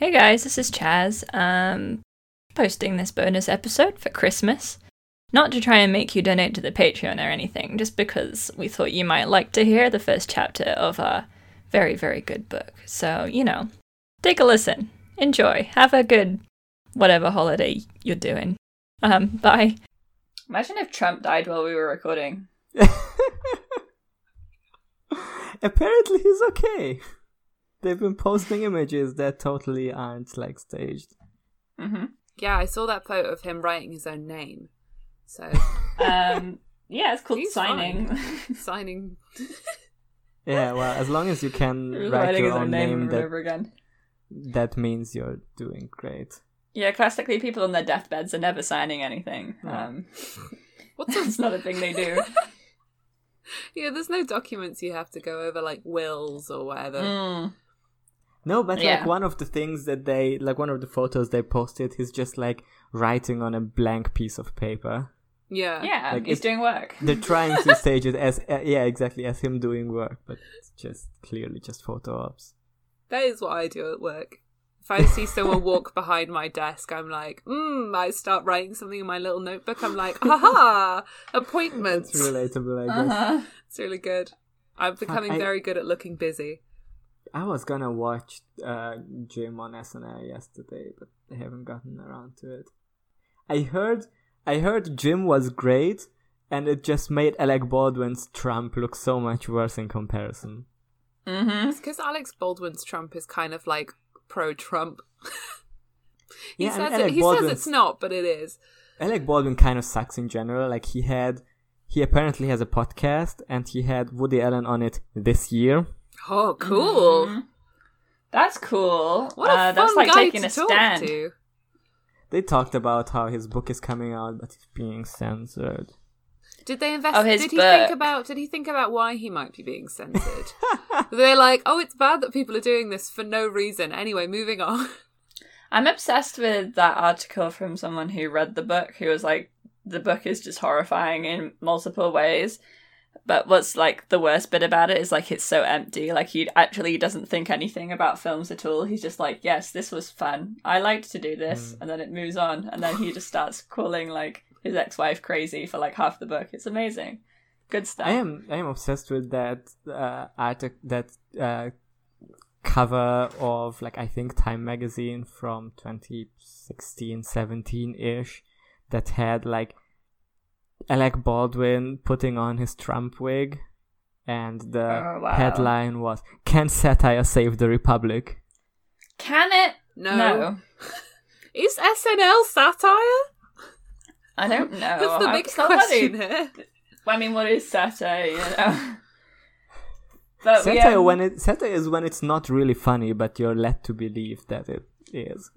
Hey guys, this is Chaz. Um, posting this bonus episode for Christmas. Not to try and make you donate to the Patreon or anything, just because we thought you might like to hear the first chapter of a very, very good book. So, you know, take a listen. Enjoy. Have a good whatever holiday you're doing. Um, bye. Imagine if Trump died while we were recording. Apparently he's okay. They've been posting images that totally aren't like staged. Mm-hmm. Yeah, I saw that photo of him writing his own name. So Um, yeah, it's called He's signing. signing. Yeah, well, as long as you can write your own own name name, over that, over again. that means you're doing great. Yeah, classically, people on their deathbeds are never signing anything. Yeah. Um, What's it's not a thing they do. yeah, there's no documents you have to go over like wills or whatever. Mm. No, but Yeah. like one of the things that they, like one of the photos they posted, he's just like writing on a blank piece of paper. Yeah. Yeah, Like, he's doing work. They're trying to stage it as, uh, yeah, exactly, as him doing work, but it's just clearly just photo ops. That is what I do at work. If I see someone walk behind my desk, I'm like, mm, I start writing something in my little notebook. I'm like, haha, appointments. It's relatable, I guess. Uh-huh. It's really good. I'm becoming I- very good at looking busy. I was gonna watch uh, Jim on SNL yesterday, but I haven't gotten around to it. I heard, I heard Jim was great, and it just made Alec Baldwin's Trump look so much worse in comparison. Mm-hmm. It's because Alec Baldwin's Trump is kind of like pro-Trump. he Yeah, says it, he says it's not, but it is. Alec Baldwin kind of sucks in general. Like he had, he apparently has a podcast, and he had Woody Allen on it this year. Oh, cool! Mhm. That's cool. What a uh, fun that's like guy taking to a talk stand. to. They talked about how his book is coming out, but it's being censored. Did they invest? Oh, his did he book. think about? Did he think about why he might be being censored? They're like, oh, it's bad that people are doing this for no reason. Anyway, moving on. I'm obsessed with that article from someone who read the book, who was like, the book is just horrifying in multiple ways. But what's like the worst bit about it is like it's so empty. Like he actually doesn't think anything about films at all. He's just like, yes, this was fun. I liked to do this, and then it moves on, and then he just starts calling like his ex-wife crazy for like half the book. It's amazing, good stuff. I am I am obsessed with that uh, article that uh, cover of like I think Time magazine from 2016 17 ish that had like Alec Baldwin putting on his Trump wig and the Oh, wow. headline was Can satire save the republic? Can it? No. No. Is SNL satire? I don't know. That's the I'm big question funny. here. I mean, what is satire? You know. But satire um, when it satire is when it's not really funny but you're led to believe that it is.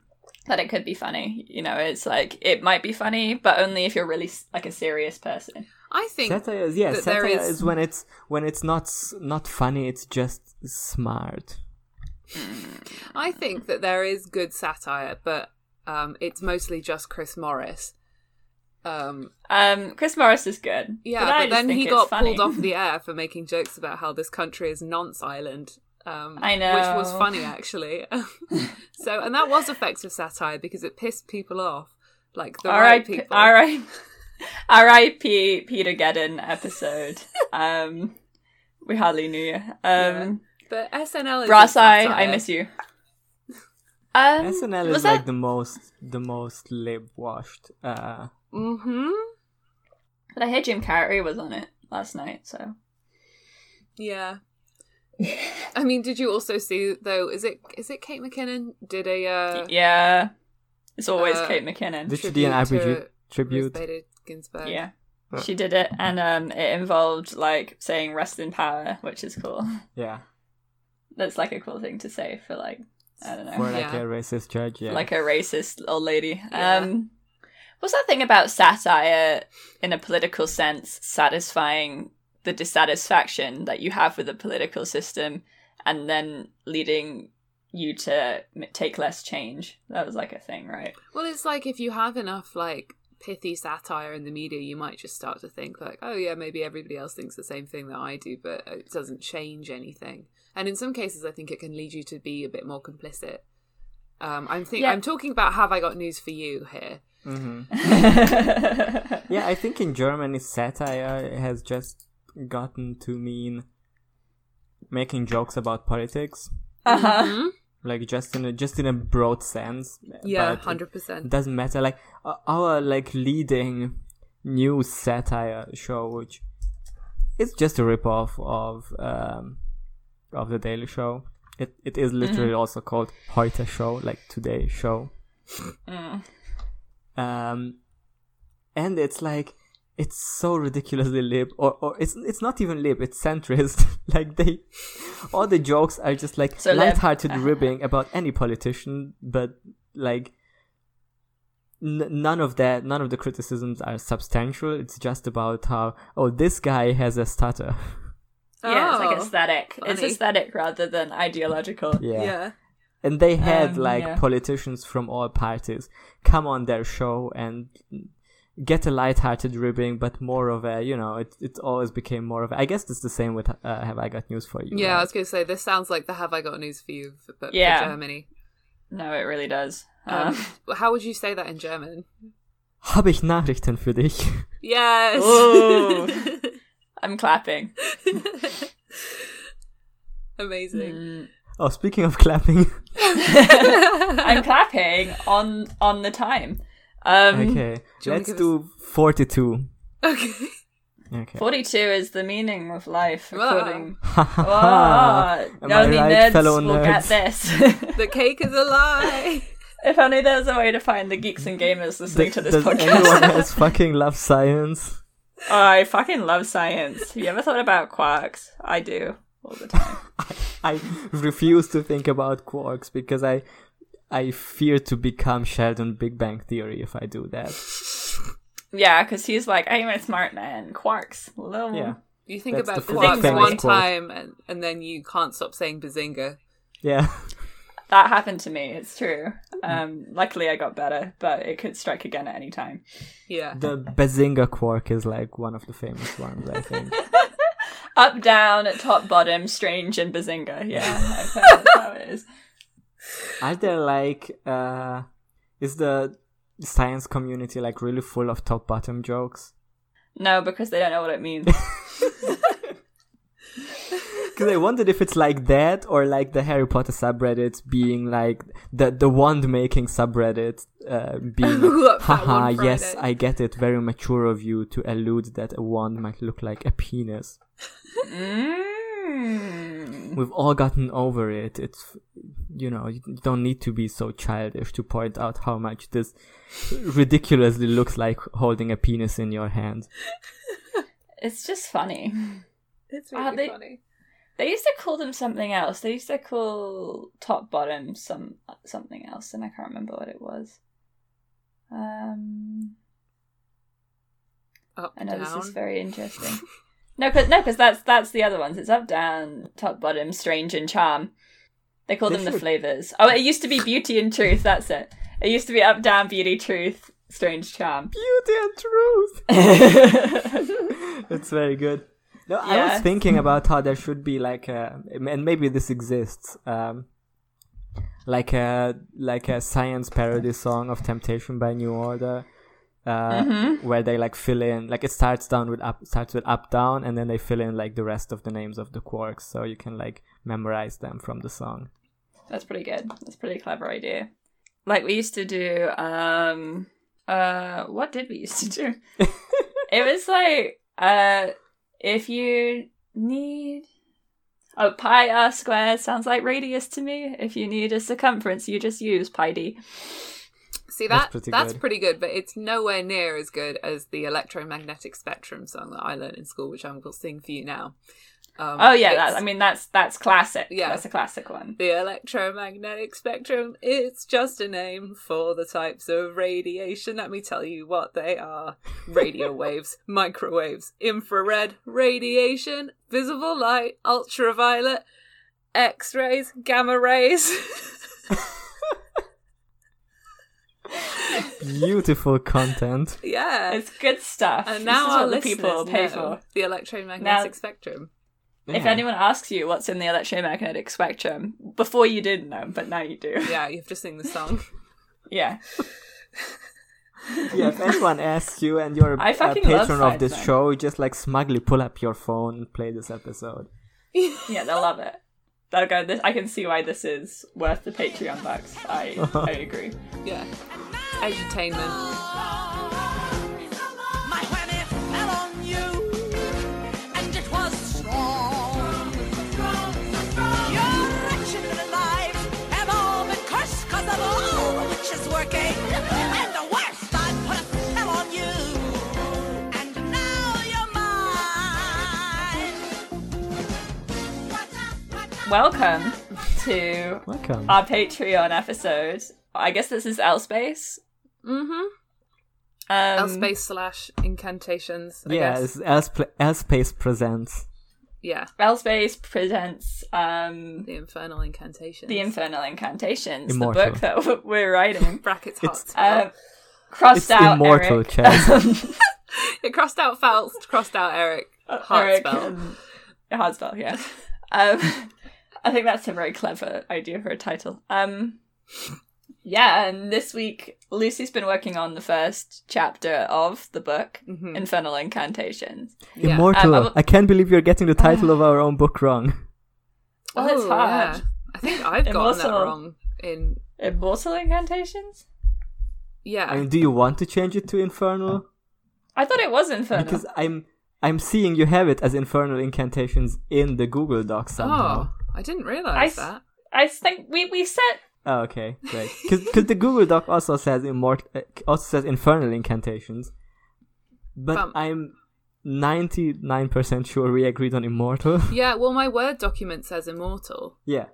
That it could be funny. You know, it's like it might be funny, but only if you're really like a serious person. I think Satire is yeah, that there satire is- is... when it's when it's not not funny, it's just smart. I think that there is good satire, but um, it's mostly just Chris Morris. Um, Um, Chris Morris is good. yeah, I but, then he got funny. pulled off the air for making jokes about how this country is nonce island. Um, I which was funny actually. so, and that was effective satire because it pissed people off, like the right R.I.P. people. R.I.P. R.I.P. Paedogeddon episode. um, we hardly knew you. Um, But SNL is Brass a Eye. I miss you. Um, SNL is that- like the most the most lib washed. Uh, Mm-hmm. But I heard Jim Carrey was on it last night, so Yeah. I mean, did you also see though? Is it is it Kate McKinnon did a uh, yeah, it's always Uh, Kate McKinnon. did she do an tribute RBG to tribute? Ruth Bader Ginsburg? Yeah, Huh. she did it, and um, it involved like saying "rest in power," which is cool. Yeah, That's like a cool thing to say for like I don't know, for like Yeah. a racist judge. Yeah, like a racist old lady. Yeah. Um, what's that thing about satire in a political sense satisfying the dissatisfaction that you have with the political system, and then leading you to take less change? That was like a thing, right? Well, it's like if you have enough like pithy satire in the media, you might just start to think like, oh yeah, maybe everybody else thinks the same thing that I do, but it doesn't change anything. And in some cases, I think it can lead you to be a bit more complicit. Um, I'm think Yeah. I'm talking about have I got news for you here. Yeah, I think in Germany satire has just gotten to mean making jokes about politics, uh-huh. like just in a just in a broad sense. Yeah, hundred percent. doesn't matter. Like uh, our like leading news satire show, which it's just a rip off of um of the Daily Show. It it is literally also called Heute Show, like Today Show. Mm. um and it's like it's so ridiculously lib or, or it's it's not even lib it's centrist like they all the jokes are just like So lib. light-hearted ribbing about any politician but like n- none of that none of the criticisms are substantial it's just about how oh this guy has a stutter Yeah, it's like Oh, aesthetic. It's aesthetic rather than ideological. yeah, Yeah. and they had Um, like yeah. politicians from all parties come on their show and get a light-hearted ribbing but more of a you know it, it always became more of a, i guess it's the same with uh, have i got news for you Yeah, I was going to say this sounds like the have I got news for you, for, but Yeah. for Germany. No, it really does. Um, Um, how would you say that in German? habe ich nachrichten für dich Yes. Ooh. I'm clapping. Amazing. Mm. oh speaking of clapping I'm clapping on on the time. Um, okay Do let's give do 42 Okay. okay 42 is the meaning of life, Wow. according. Am Oh, I only right, nerds fellow will get this. The cake is a lie. if only there was a way to find the geeks and gamers listening to this does podcast. anyone else fucking love science Oh, I fucking love science. Have you ever thought about quarks? I do all the time. I refuse to think about quarks because I I fear to become Sheldon Big Bang Theory if I do that. yeah, because he's like, I'm a smart man. Quarks. Little... Yeah. You think That's about the quarks one quote. time and, and then you can't stop saying bazinga. Yeah. That happened to me. It's true. Um, luckily, I got better, but it could strike again at any time. Yeah. The Bazinga quark is like one of the famous ones, I think. Up, down, top, bottom, strange, and bazinga. Yeah, I've heard that's how it is. Are there like uh is the science community like really full of top bottom jokes? No, because they don't know what it means. Because I wondered if it's like that or like the Harry Potter subreddit being like the the wand making subreddit uh, being haha yes I get it very mature of you to allude that a wand might look like a penis. mm. We've all gotten over it. It's you know you don't need to be so childish to point out how much this ridiculously looks like holding a penis in your hand. It's just funny. It's Ah, really they- funny. They used to call them something else. They used to call top bottom some something else, and I can't remember what it was. Um, Up, I know down. this is very interesting. no, because no, because that's that's the other ones. It's up, down, top, bottom, strange, and charm. They call They them the flavors. Oh, it used to be beauty and truth. That's it. It used to be up, down, beauty, truth, strange, charm. Beauty and truth. it's very good. No, I was thinking about how there should be like a, and maybe this exists, um, like a like a science parody song of Temptation by New Order, uh, Mhm. where they like fill in like it starts down with up starts with up down, and then they fill in like the rest of the names of the quarks, so you can like memorize them from the song. That's pretty good. That's pretty clever idea. Like we used to do um uh what did we used to do? it was like uh if you need Oh, pi r squared sounds like radius to me. If you need a circumference, you just use pi d. See That's that pretty that's good. pretty good, but it's nowhere near as good as the electromagnetic spectrum song that I learned in school, which I'm going to sing for you now. Um, Oh yeah, that, I mean that's that's classic. Yeah. that's a classic one. The electromagnetic spectrum, it's just a name for the types of radiation. Let me tell you what they are radio waves, microwaves, infrared radiation, visible light, ultraviolet, X rays, gamma rays. Beautiful content. yeah. It's good stuff. and now is our the people pay for. the electromagnetic Now- spectrum. If anyone asks you what's in the electromagnetic spectrum, before you didn't know, but now you do. Yeah, you've just sing the song. Yeah. yeah, if anyone asks you and you're I a fucking patron of this Seinfeld. show, just like smugly pull up your phone and play this episode. Yeah, they'll love it. They'll go, this, I can see why this is worth the Patreon bucks. I, I agree. yeah. Edutainment. My whammy fell on you, and it was strong. Your wretched little lives have all been cursed 'cause of all the witches working. And the worst, I put a spell on you, and now you're mine. Welcome to Welcome. our Patreon episode. I guess this is L Space. Mm-hmm. Um, L Space slash incantations. I yeah, guess. this is Elsp- presents. Yeah. L Space presents um, The infernal incantations. The Infernal Incantations, Immortal. the book that we're writing. brackets hot It's- Um, crossed It's out immortal, Eric. Chaz. it crossed out Faust, crossed out Eric. Hot Eric spell. and- hard spell, yeah. Um, I think that's a very clever idea for a title. Um, yeah, and this week Lucy's been working on the first chapter of the book, Mhm. Infernal Incantations. Yeah. Immortal. Um, I w- I can't believe you're getting the title of our own book wrong. Well, it's Oh, hard. yeah. I think I've gotten that wrong. In Immortal Incantations? yeah, I mean, do you want to change it to Infernal? I thought it was Infernal. Because I'm I'm seeing you have it as Infernal Incantations in the Google Doc somehow. oh, I didn't realize s- that. I think we, we set Oh, okay, great. Because the Google Doc also says immort- uh, also says Infernal Incantations, but Bum. I'm ninety nine percent sure we agreed on Immortal. Yeah, well, my word document says immortal. yeah.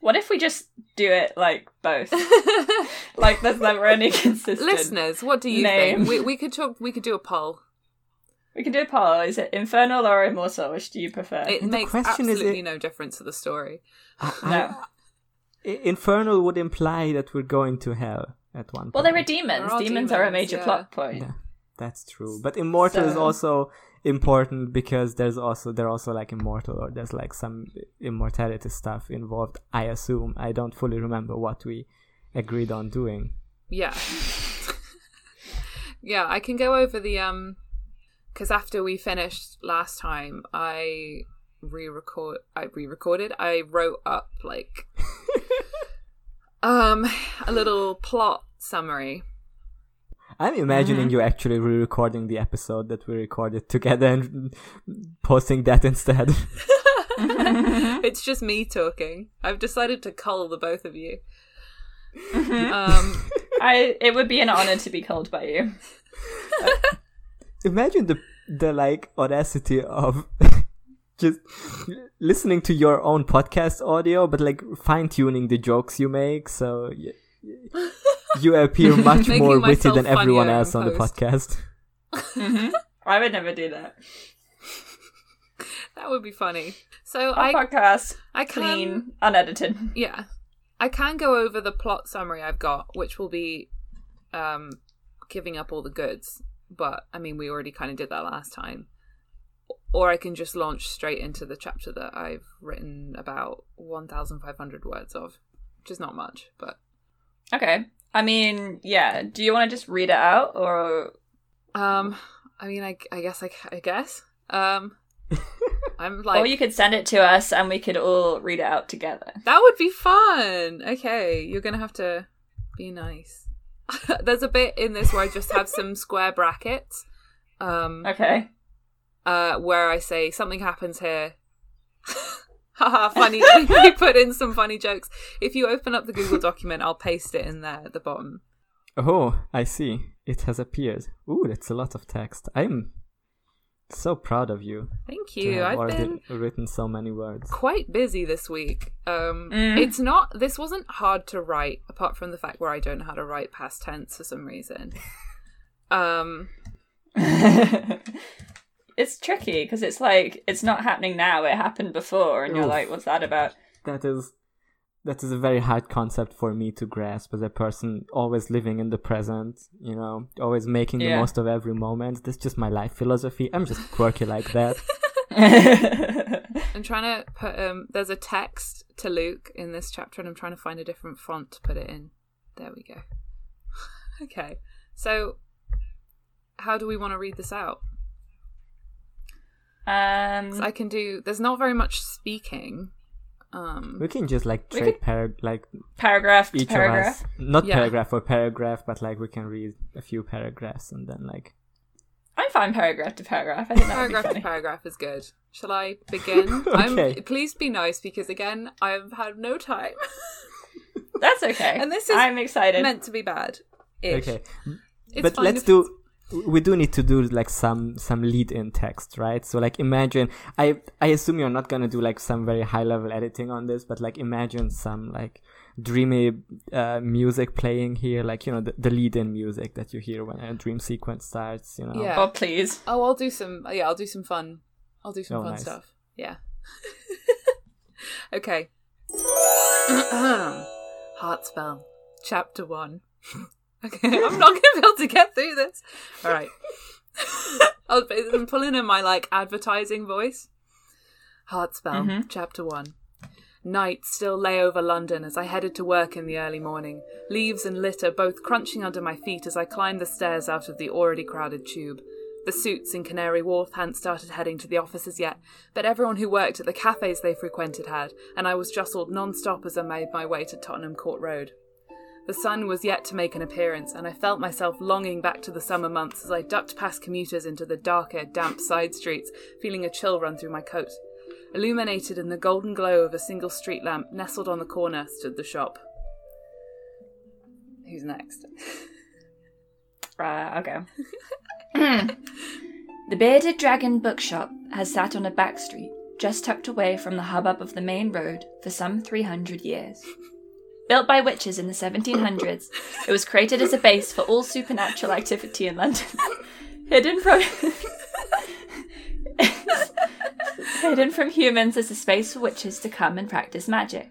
What if we just do it like both? like there's never any consistent. Listeners, what do you Name. think? We we could talk. We could do a poll. We can do a poll. Is it infernal or immortal? Which do you prefer? It And makes question is absolutely it- no difference to the story. I- no. I- Infernal would imply that we're going to hell at one point. Well, there are demons. There are demons, are a major yeah. plot point. Yeah, that's true. But immortal is also important because there's also they're also like immortal or there's like some immortality stuff involved. I assume. I don't fully remember what we agreed on doing. Yeah. yeah, I can go over the um cuz after we finished last time, I re-record I re-recorded. I wrote up like um a little plot summary. I'm imagining Mm-hmm. you actually re-recording the episode that we recorded together and posting that instead. it's just me talking. I've decided to cull the both of you. Um I. It would be an honor to be called by you. Imagine the the like audacity of just listening to your own podcast audio, but like fine tuning the jokes you make, so y- y- you appear much more witty than everyone else on the post. podcast. I would never do that. that would be funny. So Our I podcast I can clean, unedited. Yeah. I can go over the plot summary I've got, which will be um giving up all the goods. But I mean we already kinda did that last time. Or I can just launch straight into the chapter that I've written about one thousand five hundred words of. Which is not much, but Okay. I mean, yeah. Do you want to just read it out, or um I mean I, I guess I, I guess. Um I'm like or you could send it to us and we could all read it out together? That would be fun. Okay, you're gonna have to be nice. There's a bit in this where I just have some square brackets, um, Okay. Uh, where I say something happens here. Haha, funny. we put in some funny jokes. If you open up the Google document, I'll paste it in there at the bottom. Oh, I see. It has appeared. Ooh, that's a lot of text. I'm so proud of you. Thank you. I've already been written so many words. quite busy this week. Um, Mm. It's not. This wasn't hard to write, apart from the fact where I don't know how to write past tense for some reason. Um, it's tricky because it's like it's not happening now; it happened before, and you're Oof. like, "What's that about?" That is that is a very hard concept for me to grasp as a person always living in the present, you know, always making the most of every moment. That's just my life philosophy. I'm just quirky like that. I'm trying to put um there's a text to Luke in this chapter and I'm trying to find a different font to put it in. There we go. okay. So how do we want to read this out? Um, 'Cause I can do there's not very much speaking. Um We can just like trade could- par like paragraph to each paragraph. of us, not Yeah. paragraph for paragraph, but like we can read a few paragraphs and then like I'm fine paragraph to paragraph. I think that would be paragraph to paragraph is good. Shall I begin? I'm Okay. please be nice because again I've had no time. That's okay. And this is I'm excited. meant to be bad. Okay. It's but let's do we do need to do like some some lead in text right so like imagine i i assume you're not gonna do like some very high level editing on this but like imagine some like dreamy uh, music playing here like you know the, the lead in music that you hear when a dream sequence starts you know Yeah. Oh please. Oh, I'll do some. Yeah, I'll do some fun. I'll do some Oh, fun nice. stuff. Yeah. okay. Heartspell, chapter one. okay, I'm not gonna be able to get through this. All right. I'll, I'm pulling in my like advertising voice. Heartspell, Mhm. chapter one. Night still lay over London as I headed to work in the early morning, leaves and litter both crunching under my feet as I climbed the stairs out of the already crowded tube. The suits in Canary Wharf hadn't started heading to the offices yet, but everyone who worked at the cafes they frequented had, and I was jostled non stop as I made my way to Tottenham Court Road. The sun was yet to make an appearance, and I felt myself longing back to the summer months as I ducked past commuters into the darker, damp side streets, feeling a chill run through my coat. Illuminated in the golden glow of a single street lamp nestled on the corner stood the shop. Who's next? Uh, okay. the Bearded Dragon Bookshop has sat on a back street, just tucked away from the hubbub of the main road, for some 300 years. Built by witches in the 1700s, it was created as a base for all supernatural activity in London. Hidden from. Hidden from humans as a space for witches to come and practice magic.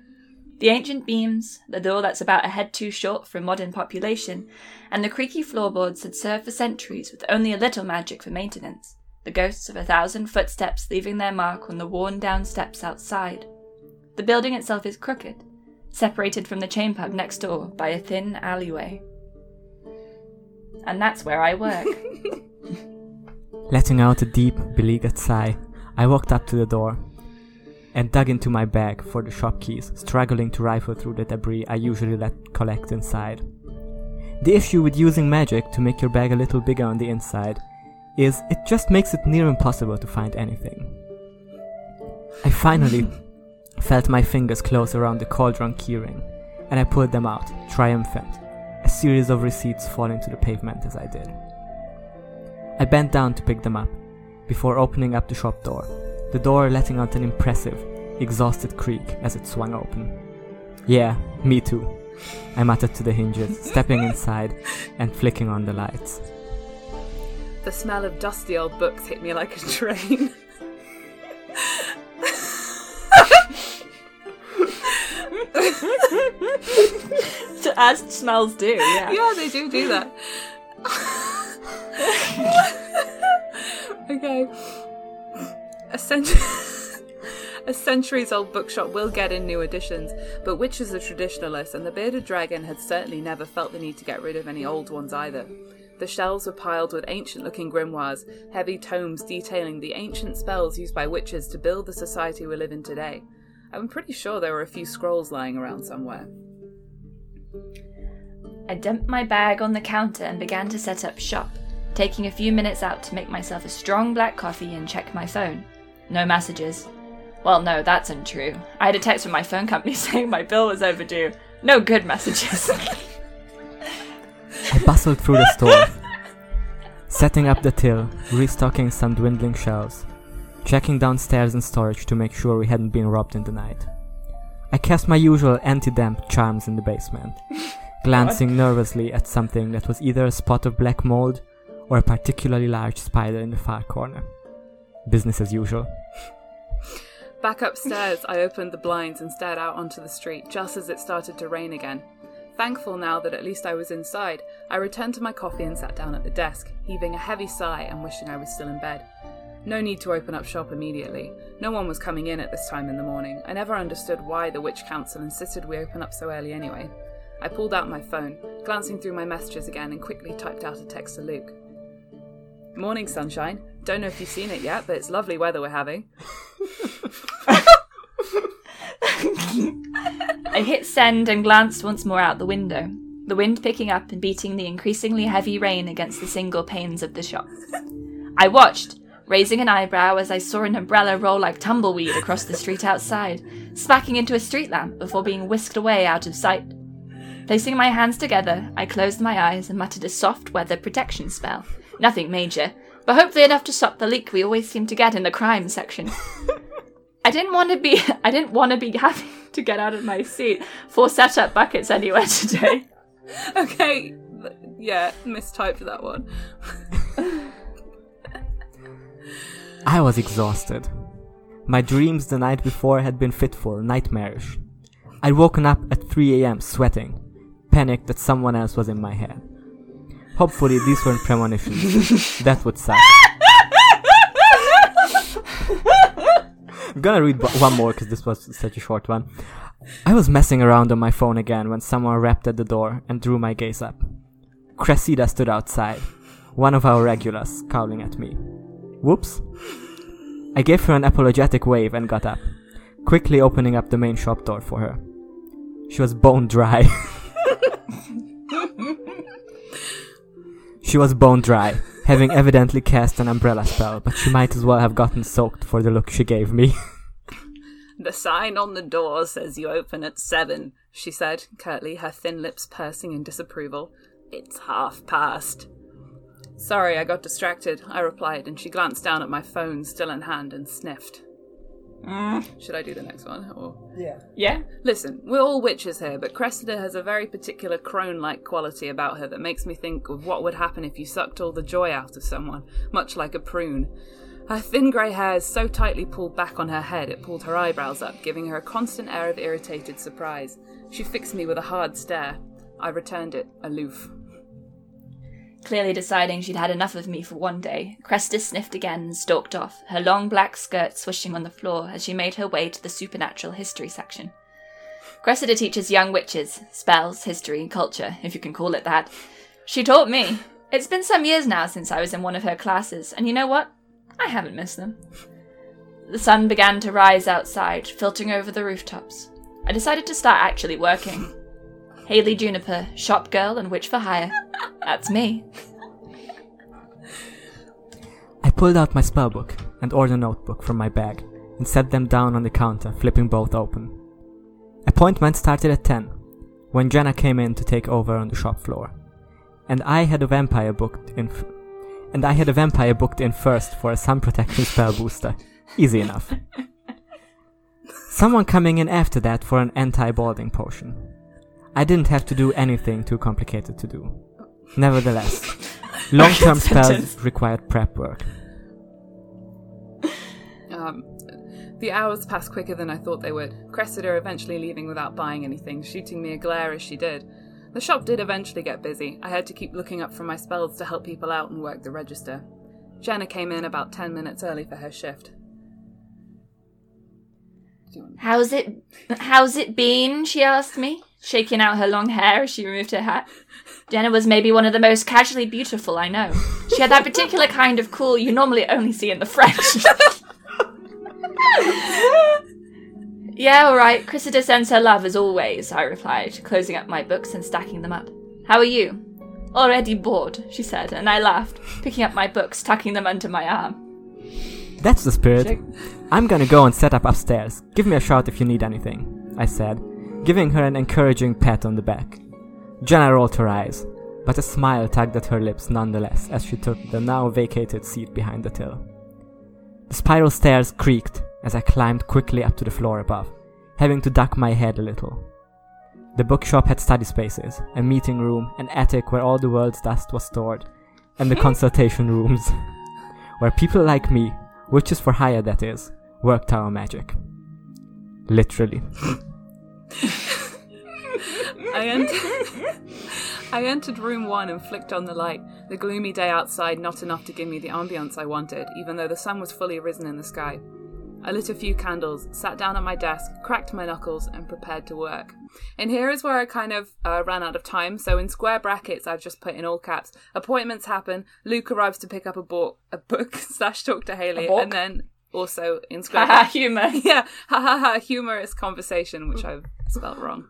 The ancient beams, the door that's about a head too short for a modern population, and the creaky floorboards had served for centuries with only a little magic for maintenance, the ghosts of a thousand footsteps leaving their mark on the worn down steps outside. The building itself is crooked, separated from the chain pub next door by a thin alleyway. And that's where I work. letting out a deep beleaguered sigh i walked up to the door and dug into my bag for the shop keys struggling to rifle through the debris i usually let collect inside the issue with using magic to make your bag a little bigger on the inside is it just makes it near impossible to find anything. I finally felt my fingers close around the cauldron keyring, and I pulled them out, triumphant, a series of receipts falling to the pavement as I did. I bent down to pick them up, before opening up the shop door, the door letting out an impressive, exhausted creak as it swung open. Yeah, me too. I muttered to the hinges, stepping inside and flicking on the lights. The smell of dusty old books hit me like a train. As smells do, yeah. yeah, they do do that. okay. A, cent- a centuries old bookshop will get in new additions, but Witches are traditionalists, and the Bearded Dragon had certainly never felt the need to get rid of any old ones either. The shelves were piled with ancient looking grimoires, heavy tomes detailing the ancient spells used by witches to build the society we live in today. I'm pretty sure there were a few scrolls lying around somewhere. I dumped my bag on the counter and began to set up shop, taking a few minutes out to make myself a strong black coffee and check my phone. No messages. Well, no, that's untrue. I had a text from my phone company saying my bill was overdue. No good messages. I bustled through the store, setting up the till, restocking some dwindling shelves, checking downstairs in storage to make sure we hadn't been robbed in the night. I cast my usual anti damp charms in the basement, glancing nervously at something that was either a spot of black mold or a particularly large spider in the far corner. Business as usual. Back upstairs, I opened the blinds and stared out onto the street just as it started to rain again. Thankful now that at least I was inside, I returned to my coffee and sat down at the desk, heaving a heavy sigh and wishing I was still in bed. No need to open up shop immediately. No one was coming in at this time in the morning. I never understood why the Witch Council insisted we open up so early anyway. I pulled out my phone, glancing through my messages again, and quickly typed out a text to Luke. Morning, sunshine. Don't know if you've seen it yet, but it's lovely weather we're having. I hit send and glanced once more out the window, the wind picking up and beating the increasingly heavy rain against the single panes of the shop. I watched, raising an eyebrow as I saw an umbrella roll like tumbleweed across the street outside, smacking into a street lamp before being whisked away out of sight. Placing my hands together, I closed my eyes and muttered a soft weather protection spell. Nothing major, but hopefully enough to stop the leak we always seem to get in the crime section. I didn't want to be I didn't want to be having to get out of my seat for set up buckets anywhere today. Okay, yeah, mistyped that one. I was exhausted. My dreams the night before had been fitful, nightmarish. I'd woken up at 3 am sweating, panicked that someone else was in my head. Hopefully, these weren't premonitions. that would suck. I'm gonna read one more because this was such a short one. I was messing around on my phone again when someone rapped at the door and drew my gaze up. Cressida stood outside, one of our regulars, scowling at me. Whoops. I gave her an apologetic wave and got up, quickly opening up the main shop door for her. She was bone dry. she was bone dry, having evidently cast an umbrella spell, but she might as well have gotten soaked for the look she gave me. The sign on the door says you open at seven, she said curtly, her thin lips pursing in disapproval. It's half past. Sorry, I got distracted, I replied, and she glanced down at my phone still in hand and sniffed. Mm. Should I do the next one? Or yeah, Yeah. Listen, we're all witches here, but Cressida has a very particular crone like quality about her that makes me think of what would happen if you sucked all the joy out of someone, much like a prune. Her thin grey hair is so tightly pulled back on her head it pulled her eyebrows up, giving her a constant air of irritated surprise. She fixed me with a hard stare. I returned it, aloof. Clearly deciding she'd had enough of me for one day, Cressida sniffed again and stalked off, her long black skirt swishing on the floor as she made her way to the supernatural history section. Cressida teaches young witches spells, history, and culture, if you can call it that. She taught me. It's been some years now since I was in one of her classes, and you know what? I haven't missed them. The sun began to rise outside, filtering over the rooftops. I decided to start actually working. Haley Juniper, shop girl and witch for hire. That's me. I pulled out my spellbook and order notebook from my bag and set them down on the counter, flipping both open. Appointment started at 10, when Jenna came in to take over on the shop floor. And I had a vampire booked in f- and I had a vampire booked in first for a sun protection spell booster. Easy enough. Someone coming in after that for an anti-balding potion. I didn't have to do anything too complicated to do. Nevertheless, long-term spells required prep work. Um, the hours passed quicker than I thought they would. Cressida eventually leaving without buying anything, shooting me a glare as she did. The shop did eventually get busy. I had to keep looking up from my spells to help people out and work the register. Jenna came in about ten minutes early for her shift. Do you want- How's it how's it been? she asked me, shaking out her long hair as she removed her hat. Jenna was maybe one of the most casually beautiful I know. She had that particular kind of cool you normally only see in the French. yeah, all right. Cressida sends her love as always, I replied, closing up my books and stacking them up. How are you? Already bored, she said, and I laughed, picking up my books, tucking them under my arm. That's the spirit. I'm gonna go and set up upstairs. Give me a shout if you need anything, I said, giving her an encouraging pat on the back. Jenna rolled her eyes, but a smile tugged at her lips nonetheless as she took the now vacated seat behind the till. The spiral stairs creaked as I climbed quickly up to the floor above, having to duck my head a little. The bookshop had study spaces, a meeting room, an attic where all the world's dust was stored, and the consultation rooms, where people like me, witches for hire that is, worked our magic. Literally. I entered. I entered room one and flicked on the light. The gloomy day outside not enough to give me the ambience I wanted, even though the sun was fully risen in the sky. I lit a few candles, sat down at my desk, cracked my knuckles, and prepared to work. And here is where I kind of uh, ran out of time. So in square brackets, I've just put in all caps. Appointments happen. Luke arrives to pick up a book, a book slash talk to Haley, and then also in square. Haha, humor. yeah, ha ha ha, humorous conversation, which I've spelt wrong.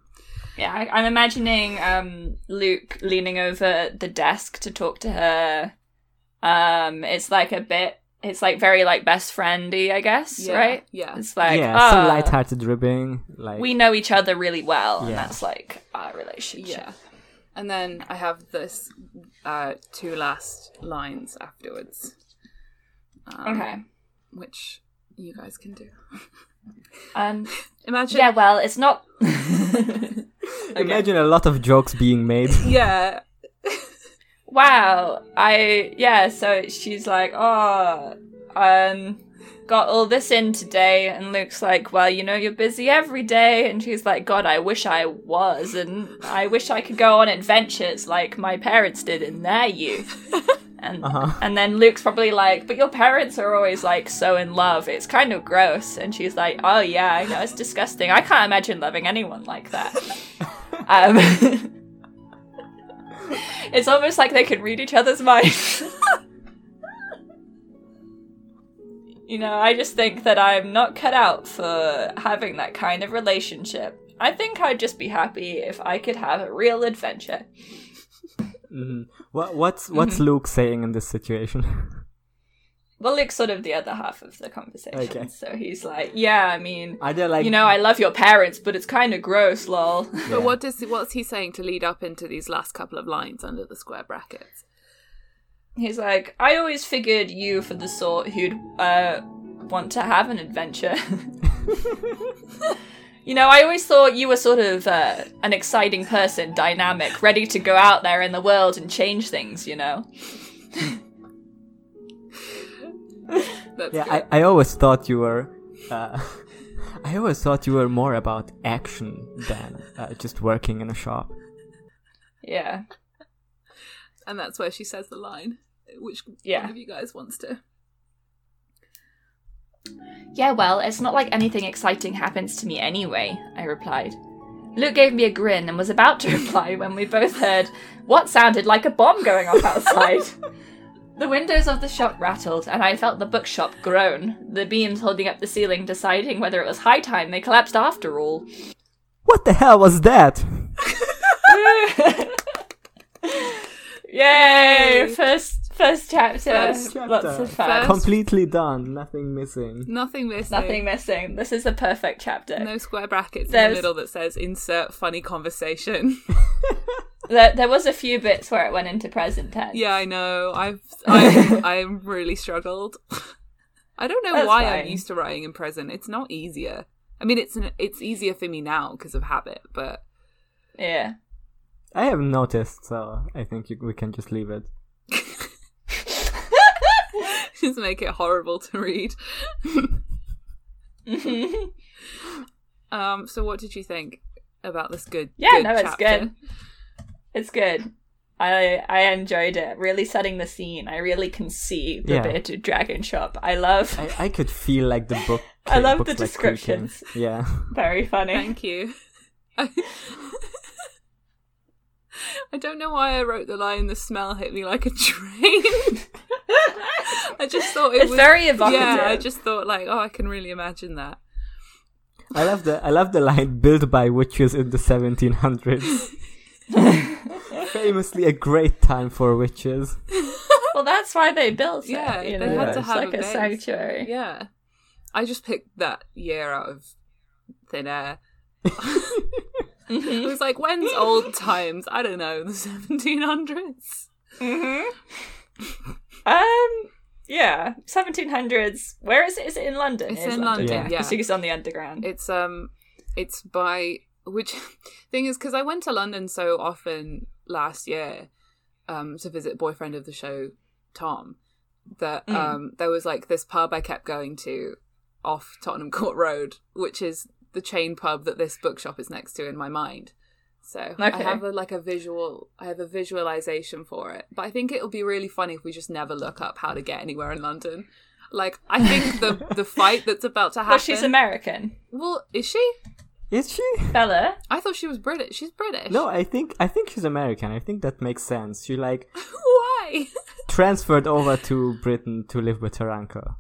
Yeah, I, I'm imagining um, Luke leaning over the desk to talk to her. Um, it's like a bit. It's like very like best friendy, I guess, Yeah, right? yeah. It's like yeah, some ah, light-hearted ribbing. Like we know each other really well, and that's like our relationship. Yeah. And then I have this uh, two last lines afterwards, um, Okay. Which you guys can do. Um. Imagine, Yeah. Well, it's not. imagine a lot of jokes being made. yeah, wow i yeah so she's like oh um got all this in today and luke's like well you know you're busy every day and she's like god i wish i was and i wish i could go on adventures like my parents did in their youth and Uh-huh. and then luke's probably like but your parents are always like so in love it's kind of gross and she's like oh yeah i know it's disgusting i can't imagine loving anyone like that um It's almost like they can read each other's minds. you know, I just think that I'm not cut out for having that kind of relationship. I think I'd just be happy if I could have a real adventure. Mhm. What, what's what's Mm-hmm. Luke saying in this situation? Well, Luke's sort of the other half of the conversation. Okay. So he's like, yeah, I mean, Are there like you know, I love your parents, but it's kind of gross, lol. But what does what's he saying to lead up into these last couple of lines under the square brackets? He's like, I always figured you for the sort who'd uh, want to have an adventure. you know, I always thought you were sort of uh, an exciting person, dynamic, ready to go out there in the world and change things, you know? That's Yeah. I, I always thought you were. Uh, I always thought you were more about action than uh, just working in a shop. Yeah. and that's where she says the line. Which Yeah. one of you guys wants to? Yeah, well, it's not like anything exciting happens to me anyway, I replied. Luke gave me a grin and was about to reply when we both heard what sounded like a bomb going off outside. the windows of the shop rattled, and I felt the bookshop groan, the beams holding up the ceiling deciding whether it was high time they collapsed after all. What the hell was that? Yay! First first chapter. First Lots chapter. of fun. First- Completely done, nothing missing. Nothing missing. Nothing missing. This is a perfect chapter. No square brackets in the middle that says insert funny conversation. There, there was a few bits where it went into present tense. yeah, I know. I've I I really struggled. I don't know That's why I'm used to writing in present. It's not easier. I mean, it's an, it's easier for me now because of habit, but Yeah. I haven't noticed, so I think you, we can just leave it. just make it horrible to read. um. So, what did you think about this good? Yeah, good no, it's chapter? good. It's good. I I enjoyed it. Really setting the scene. I really can see the Yeah. bearded dragon shop. I love. I, I could feel like the book. I love books, the like, creaking. descriptions. Yeah. Very funny. Thank you. I don't know why I wrote the line "the smell hit me like a train." I just thought it It's was very evocative. Yeah, I just thought like, oh, I can really imagine that. I love the I love the line built by witches in the 1700s. Famously a great time for witches. well, that's why they built it. Yeah, you they know, had it's to have like a a, sanctuary. Yeah, I just picked that year out of thin air. Mm-hmm. It was like, when's old times? I don't know, the 1700s. Um. Yeah, 1700s. Where is it? Is it in London? It's It is in London, Yeah. yeah. Because it's on the underground. It's um, it's by which thing is because I went to London so often last year, um, to visit boyfriend of the show, Tom, that Mm. um, there was like this pub I kept going to off Tottenham Court Road, which is the chain pub that this bookshop is next to in my mind. So I have a, like a visual, I have a visualization for it. But I think it'll be really funny if we just never look up how to get anywhere in London. Like I think the the fight that's about to happen. Well, she's American. Well, is she? Is she? Bella. I thought she was British. She's British. No, I think I think she's American. I think that makes sense. She like Why? transferred over to Britain to live with her uncle,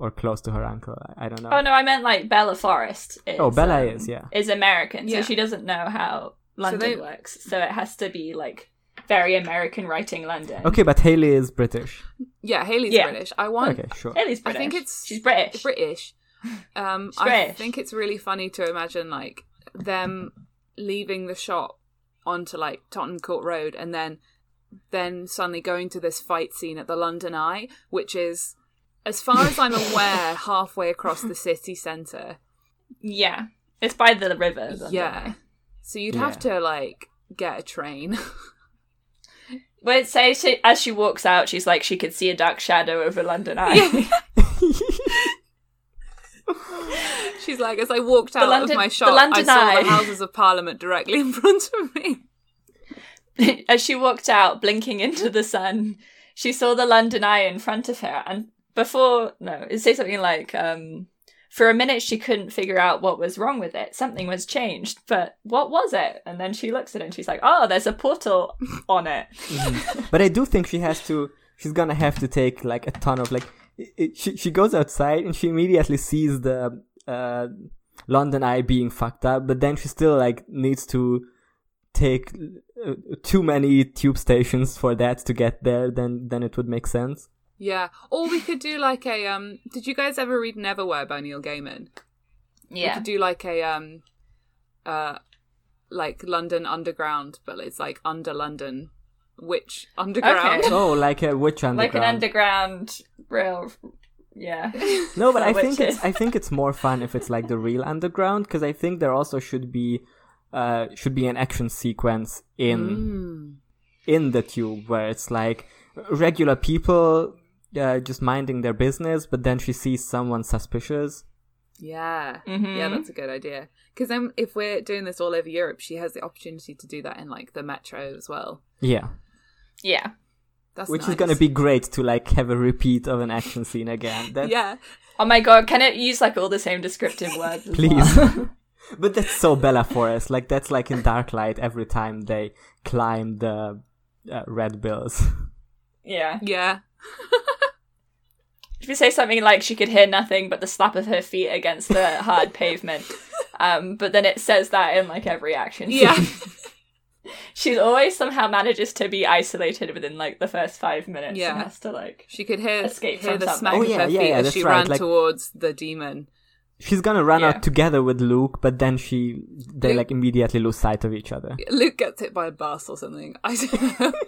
or close to her uncle. I I don't know. Oh no, I meant like Bella Forrest. Is, Oh, Bella um, is, yeah. is American, so Yeah. she doesn't know how London they- works. So it has to be like very American writing London. Okay, but Haley is British. Yeah, Haley's Yeah. British. I want. Okay, sure. Haley's British. I British. think it's she's British. British. Um, She's I British. think it's really funny to imagine like them leaving the shop onto like Tottenham Court Road and then then suddenly going to this fight scene at the London Eye, which is, as far as I'm aware, halfway across the city centre. Yeah, it's by the river. London Yeah. Eye. So you'd have to like get a train. Well, it says she, as she walks out, she's like she could see a dark shadow over London Eye. She's like, as I walked out London- of my the shop, I London saw Eye. the Houses of Parliament directly in front of me. as she walked out, blinking into the sun, she saw the London Eye in front of her. And before, no, it says something like, um, for a minute she couldn't figure out what was wrong with it. Something was changed, but what was it? And then she looks at it and she's like, oh, there's a portal on it. But I do think she has to. She's gonna have to take like a ton of like. It, it- she she goes outside and she immediately sees the uh, London Eye being fucked up, but then she still like needs to take uh, too many tube stations for that to get there. Then then it would make sense. Yeah. Or we could do like a um did you guys ever read Neverwhere by Neil Gaiman? Yeah. We could do like a um uh like London Underground, but it's like under London Witch Underground. Okay. Oh, like a witch underground. Like an underground rail Yeah. No, but I think witches. it's I think it's more fun if it's like the real underground because I think there also should be uh should be an action sequence in Mm. in the tube where it's like regular people uh, just minding their business, but then she sees someone suspicious. Yeah. Mhm. Yeah, that's a good idea. Because then if we're doing this all over Europe, she has the opportunity to do that in like the metro as well. Yeah, Yeah. That's which is gonna be great to like have a repeat of an action scene again. That, Yeah. Oh my god, can it use like all the same descriptive words? Please. well? but that's so Bella Forrest. Like that's like in Dark Light every time they climb the uh, red bills. Yeah. Yeah. If you say something like she could hear nothing but the slap of her feet against the hard pavement, um, but then it says that in like every action. scene. Yeah. she always somehow manages to be isolated within like the first five minutes. Yeah. and has to like. She could hear Escape hear from the something. smack Oh, of yeah, her yeah, feet yeah, as she right, ran like- towards the demon. She's gonna run Yeah. out together with Luke, but then she they Luke- like immediately lose sight of each other. Luke gets hit by a bus or something. I don't know.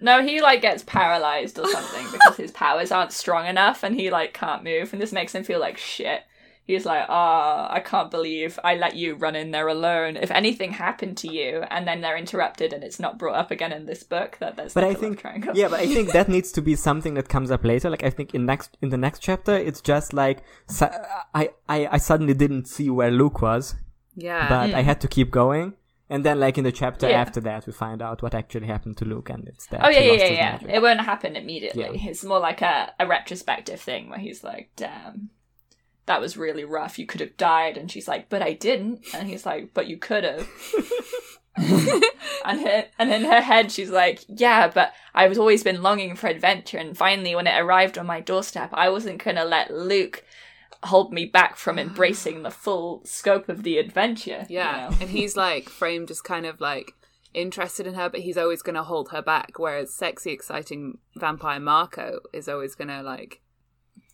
No, he like gets paralyzed or something because his powers aren't strong enough and he like can't move, and this makes him feel like shit. He's like, ah, I can't believe I let you run in there alone. If anything happened to you, and then they're interrupted, and it's not brought up again in this book, that there's But like I a think, triangle. yeah, but I think that needs to be something that comes up later. Like I think in next in the next chapter, it's just like su- I I, I suddenly didn't see where Luke was, Yeah. but I had to keep going. And then, like in the chapter Yeah. after that, we find out what actually happened to Luke, and it's that. Oh yeah, yeah, yeah, yeah. magic. It won't happen immediately. Yeah. It's more like a, a retrospective thing where he's like, "Damn, that was really rough. You could have died," and she's like, "But I didn't," and he's like, "But you could have." and her, and in her head, she's like, "Yeah, but I've always been longing for adventure, and finally, when it arrived on my doorstep, I wasn't gonna let Luke." Hold me back from embracing the full scope of the adventure. you yeah. know? And he's like framed as kind of like interested in her, but he's always going to hold her back. Whereas sexy, exciting vampire Marco is always going to like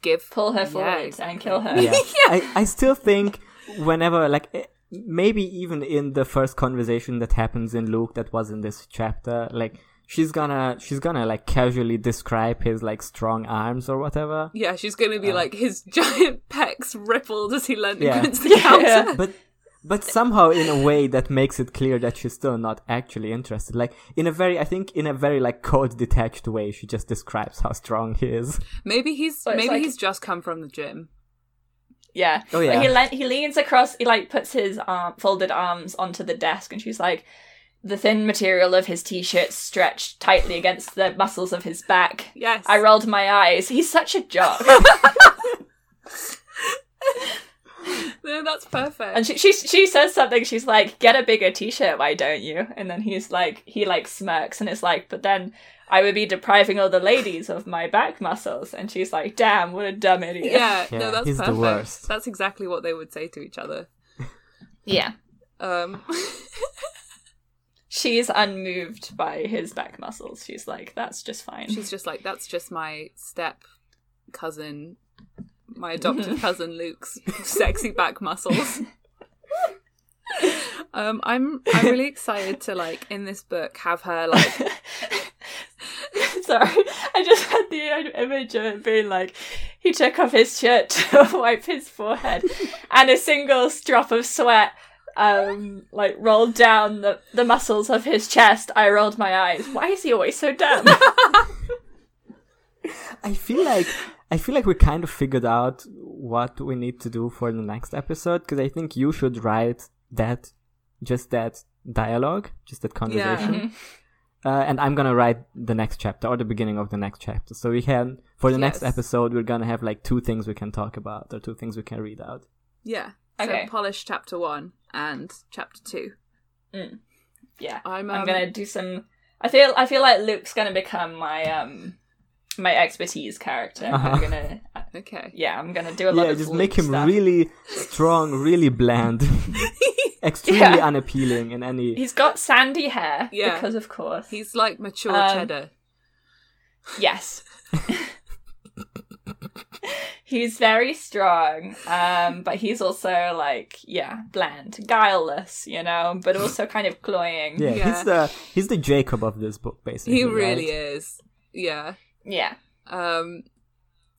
give pull her Yeah, forward exactly. and kill her. yeah. I, I still think whenever like eh, maybe even in the first conversation that happens in Luke that was in this chapter, like she's gonna she's gonna like casually describe his like strong arms or whatever. Yeah, she's going to be uh, like his giant pecs rippled as he leant Yeah. against the Yeah. counter. But but somehow in a way that makes it clear that she's still not actually interested. Like in a very I think in a very like cold detached way she just describes how strong he is. Maybe he's But it's maybe like- he's just come from the gym. Yeah. Oh, But yeah. he le- he leans across. He like puts his arm folded arms onto the desk, and she's like, the thin material of his t-shirt stretched tightly against the muscles of his back. Yes. I rolled my eyes. He's such a jock. No, that's perfect. and she, she she says something. She's like, "Get a bigger t-shirt, why don't you?" And then he's like, he like smirks, and it's like, "But then I would be depriving all the ladies of my back muscles." And she's like, "Damn, what a dumb idiot." yeah, Yeah, no, that's he's the perfect. worst. That's exactly what they would say to each other. yeah. Um, She's unmoved by his back muscles. She's like, "That's just fine." she's just like, that's just my step cousin, my adopted cousin Luke's sexy back muscles. um, I'm I'm really excited to like in this book have her like Sorry, I just had the image of it being like he took off his shirt to wipe his forehead, and a single drop of sweat um like rolled down the, the muscles of his chest. I rolled my eyes. Why is he always so dumb? I feel like I feel like we kind of figured out what we need to do for the next episode because I think you should write that just that dialogue, just that conversation. Uh, and I'm gonna write the next chapter or the beginning of the next chapter. So we can, for the next episode, we're gonna have like two things we can talk about or two things we can read out. yeah. So Okay. polish chapter one and chapter two. yeah, I'm, I'm um, gonna do some. I feel I feel like Luke's gonna become my um my expertise character. Uh-huh. I'm gonna Okay. yeah, I'm gonna do a lot Yeah, of just Luke make him stuff. really strong, really bland, extremely Yeah. unappealing in any. He's got sandy hair Yeah. because of course. He's like mature Um, cheddar. Yes. he's very strong, um, but he's also like, yeah, bland, guileless, you know, but also kind of cloying. Yeah, Yeah. he's the he's the Jacob of this book, basically. He really right? is. Yeah. Yeah. Um,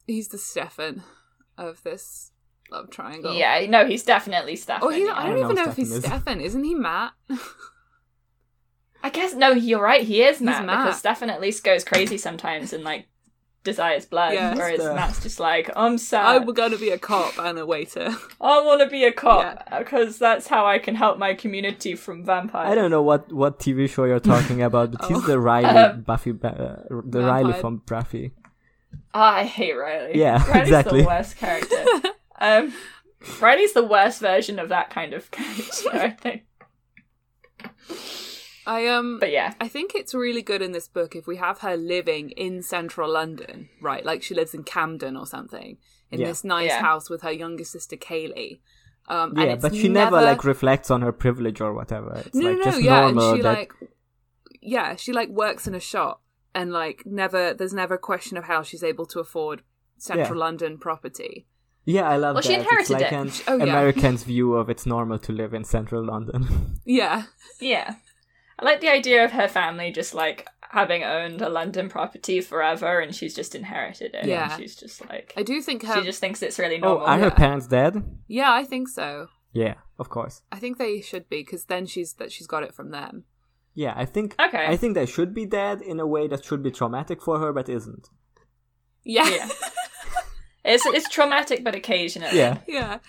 he's the Stefan of this love triangle. Yeah, no, he's definitely Stefan. Oh, he, yeah. I I don't even know if he's Stefan is. Stefan. Isn't he Matt? I guess no, you're right. He is Matt, Matt. because Stefan at least goes crazy sometimes and like desires blood, Yeah. uh, whereas the- Matt's just like, I'm sad. I'm gonna be a cop and a waiter. I want to be a cop because that's how I can help my community from vampires. I don't know what what TV show you're talking about, but he's Oh. the Riley Um, Buffy, uh, the Riley from Buffy. Ah, I hate Riley. Yeah, Riley's exactly. the worst character. um, Riley's the worst version of that kind of character, I think. I um But yeah, I think it's really good in this book if we have her living in central London, right? Like she lives in Camden or something, in Yeah. this nice Yeah. house with her younger sister Kaylee. Um, Yeah, it's but she never, like reflects on her privilege or whatever. It's no, like no, just yeah, normal and she that like, yeah, she like works in a shop, and like never, there's never a question of how she's able to afford central Yeah. London property. yeah, I love Well, that. she it's like it. an Oh, yeah. American's view of it's normal to live in central London. Yeah, yeah. I like the idea of her family just like having owned a London property forever and she's just inherited it. Yeah. And she's just like, I do think her. she just thinks it's really oh, normal. are her yeah. parents dead? Yeah, I think so. Yeah, of course. I think they should be because then she's that she's got it from them. Yeah, I think. Okay. I think they should be dead in a way that should be traumatic for her, but isn't. Yeah, Yeah. it's, it's traumatic, but occasionally. Yeah. yeah.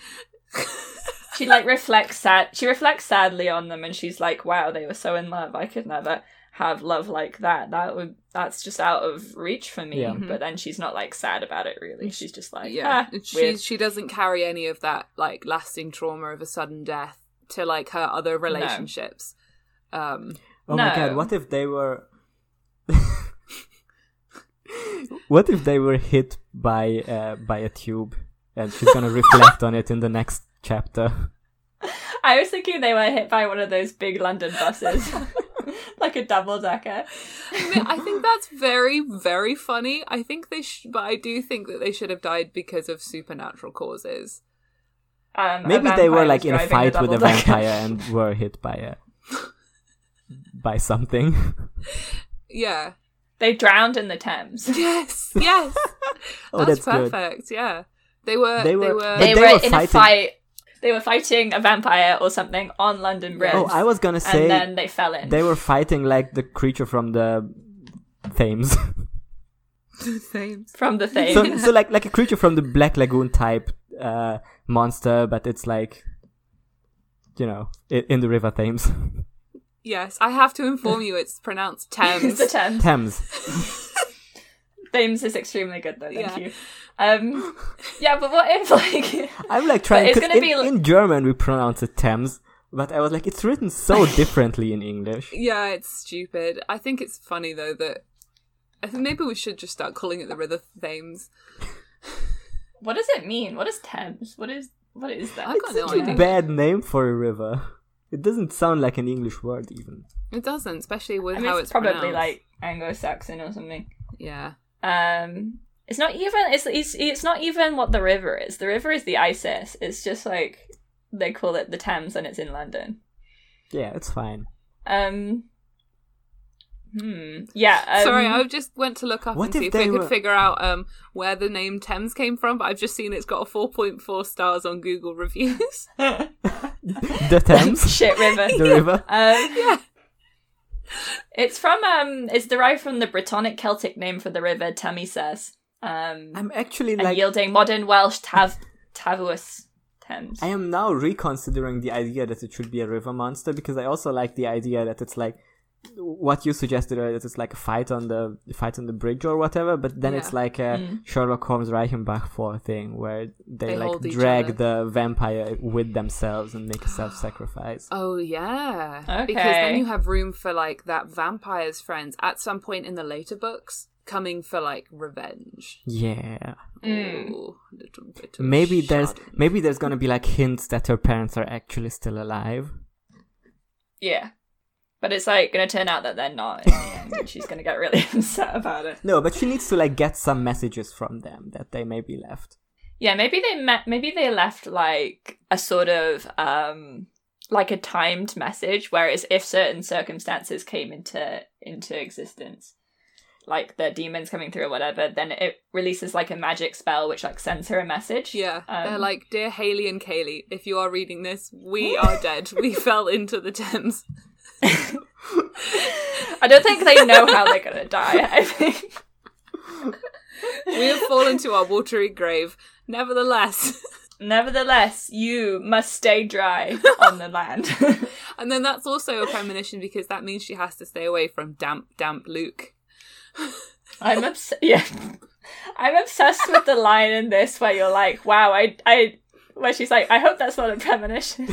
she like reflects sad she reflects sadly on them and she's like wow they were so in love. I could never have love like that. That would that's just out of reach for me. Yeah. but then she's not like sad about it really. She's just like yeah ah, And weird. she she doesn't carry any of that like lasting trauma of a sudden death to like her other relationships. Um Oh my god, what if they were. what if they were hit by uh, by a tube and she's gonna reflect on it in the next chapter? i was thinking they were hit by one of those big london buses. Like a double decker. I, mean, I think that's very very funny. I think they sh- but i do think that they should have died because of supernatural causes. Um, Maybe they were like in a driving fight with a vampire and were hit by a by something. yeah. They drowned in the thames. Yes yes. Oh, that's, that's, good. perfect. Yeah. They were They they were- were, they, they were, were in fighting- a fight they were fighting a vampire or something on london bridge Oh, I was gonna say and then they fell in they were fighting like the creature from the Thames. the Thames. from the thing so, so like like a creature from the Black Lagoon type uh, monster, but it's like, you know, i in the River Thames. Yes, I have to inform you it's pronounced Thames. It's the Thames. Thames. Thames is extremely good though. Thank Yeah. you. Um, yeah, but what if like I'm like trying. it's 'cause gonna in, be li- in German we pronounce it Thames, but I was like, it's written so differently in English. yeah, it's stupid. I think it's funny though that I think maybe we should just start calling it the River Thames. what does it mean? What is Thames? What is what is that? I've got It's no such a bad name for a river. It doesn't sound like an English word even. It doesn't, especially with I mean, how it's, it's probably pronounced. like Anglo-Saxon or something. yeah. Um, it's not even. It's, it's it's not even what the river is. The river is the Isis. It's just like they call it the Thames, and it's in London. Yeah, it's fine. Um. Hmm. Yeah. Um, Sorry, I just went to look up and if see if they we could were- figure out um where the name Thames came from, but I've just seen it's got a 4.4 stars on Google reviews. The Thames, shit river. the river. Um, yeah. It's from um. It's derived from the Brittonic Celtic name for the river Tamises. Um, I'm actually like, yielding modern Welsh Tav Tavuus Thames. I am now reconsidering the idea that it should be a river monster because I also like the idea that it's like what you suggested earlier that it's like a fight on the fight on the bridge or whatever, but then it's like a Mm. Sherlock Holmes Reichenbach Fall thing where they, They like drag the vampire with themselves and make a self-sacrifice. Oh yeah. Okay. Because then you have room for like that vampire's friends at some point in the later books coming for like revenge. Yeah. Mm. Ooh, little bit of Maybe there's maybe there's gonna be like hints that her parents are actually still alive. Yeah. But it's like gonna turn out that they're not end, and she's gonna get really upset about it. No, but she needs to like get some messages from them that they may be left. Yeah, maybe they met maybe they left like a sort of um like a timed message, whereas if certain circumstances came into into existence, like the demons coming through or whatever, then it releases like a magic spell which like sends her a message. Yeah, they're Um, like, dear Haley and Kaylee, if you are reading this, we are dead. We fell into the Thames. I don't think they know how they're gonna die. I think. We have fallen to our watery grave. Nevertheless, Nevertheless, you must stay dry on the land. and then that's also a premonition because that means she has to stay away from damp, damp Luke. I'm obsessed. Yeah, I'm obsessed with the line in this where you're like, "Wow, I, I," where she's like, "I hope that's not a premonition."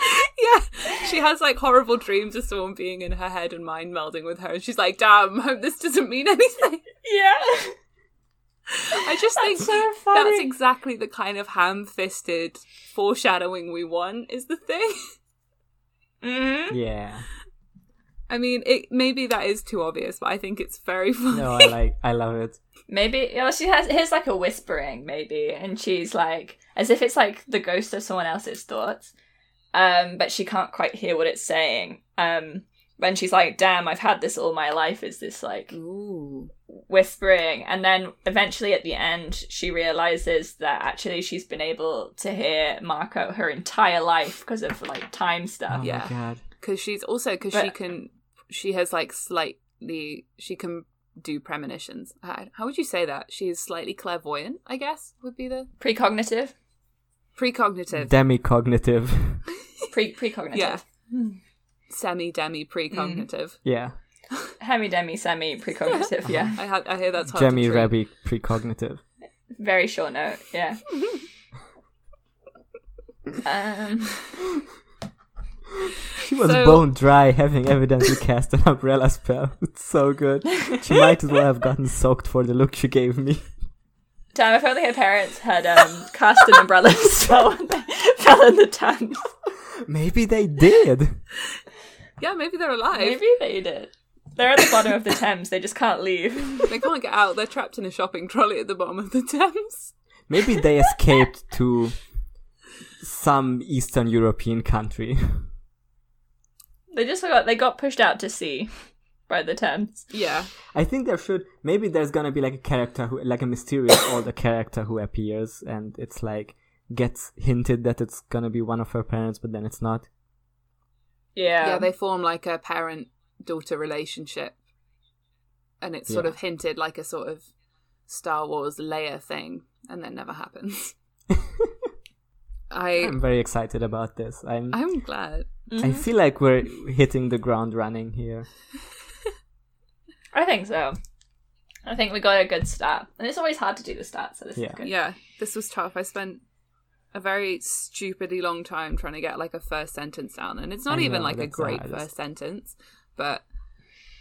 Yeah, she has like horrible dreams of someone being in her head and mind melding with her, and she's like, "Damn, hope this doesn't mean anything." yeah, I just think That's so funny. that's exactly the kind of ham-fisted foreshadowing we want. Is the thing. hmm Yeah. I mean, it maybe that is too obvious, but I think it's very funny. No, I like I love it. Maybe you know, she has here's like a whispering, maybe, and she's like, as if it's like the ghost of someone else's thoughts, um, but she can't quite hear what it's saying. Um, when she's like, "Damn, I've had this all my life," is this like Ooh. whispering and then eventually at the end she realizes that actually she's been able to hear marco her entire life because of like time stuff Oh Yeah. because she's also because she can she has like slightly she can do premonitions how, how would you say that she's slightly clairvoyant i guess would be the precognitive precognitive Demi-cognitive. pre precognitive yeah semi demi precognitive yeah. hemi demi semi precognitive yeah i had i hear that's hard Jemmy to treat. Rebby precognitive. very short note yeah um She was So- bone dry, having evidently cast an umbrella spell. It's so good. She might as well have gotten soaked for the look she gave me. Damn if only her parents had um cast an umbrella spell when they fell in the Thames. Maybe they did. yeah maybe they're alive maybe they did they're at the bottom of the Thames. They just can't leave. they can't get out they're trapped in a shopping trolley at the bottom of the thames Maybe they escaped to some Eastern European country. They just got they got pushed out to sea by the Thames. yeah I think there should maybe there's gonna be like a character who like a mysterious older character who appears and it's like gets hinted that it's gonna be one of her parents but then it's not. Yeah. yeah they form like a parent daughter relationship and it's sort Yeah. of hinted like a sort of star wars Leia thing and then never happens I I'm very excited about this. I'm. I'm glad. Mm-hmm. I feel like we're hitting the ground running here. I think so. I think we got a good start, and it's always hard to do the stats. So this Yeah. is good. Yeah, this was tough. I spent a very stupidly long time trying to get like a first sentence down, and it's not I even know, like a great hardest. first sentence. But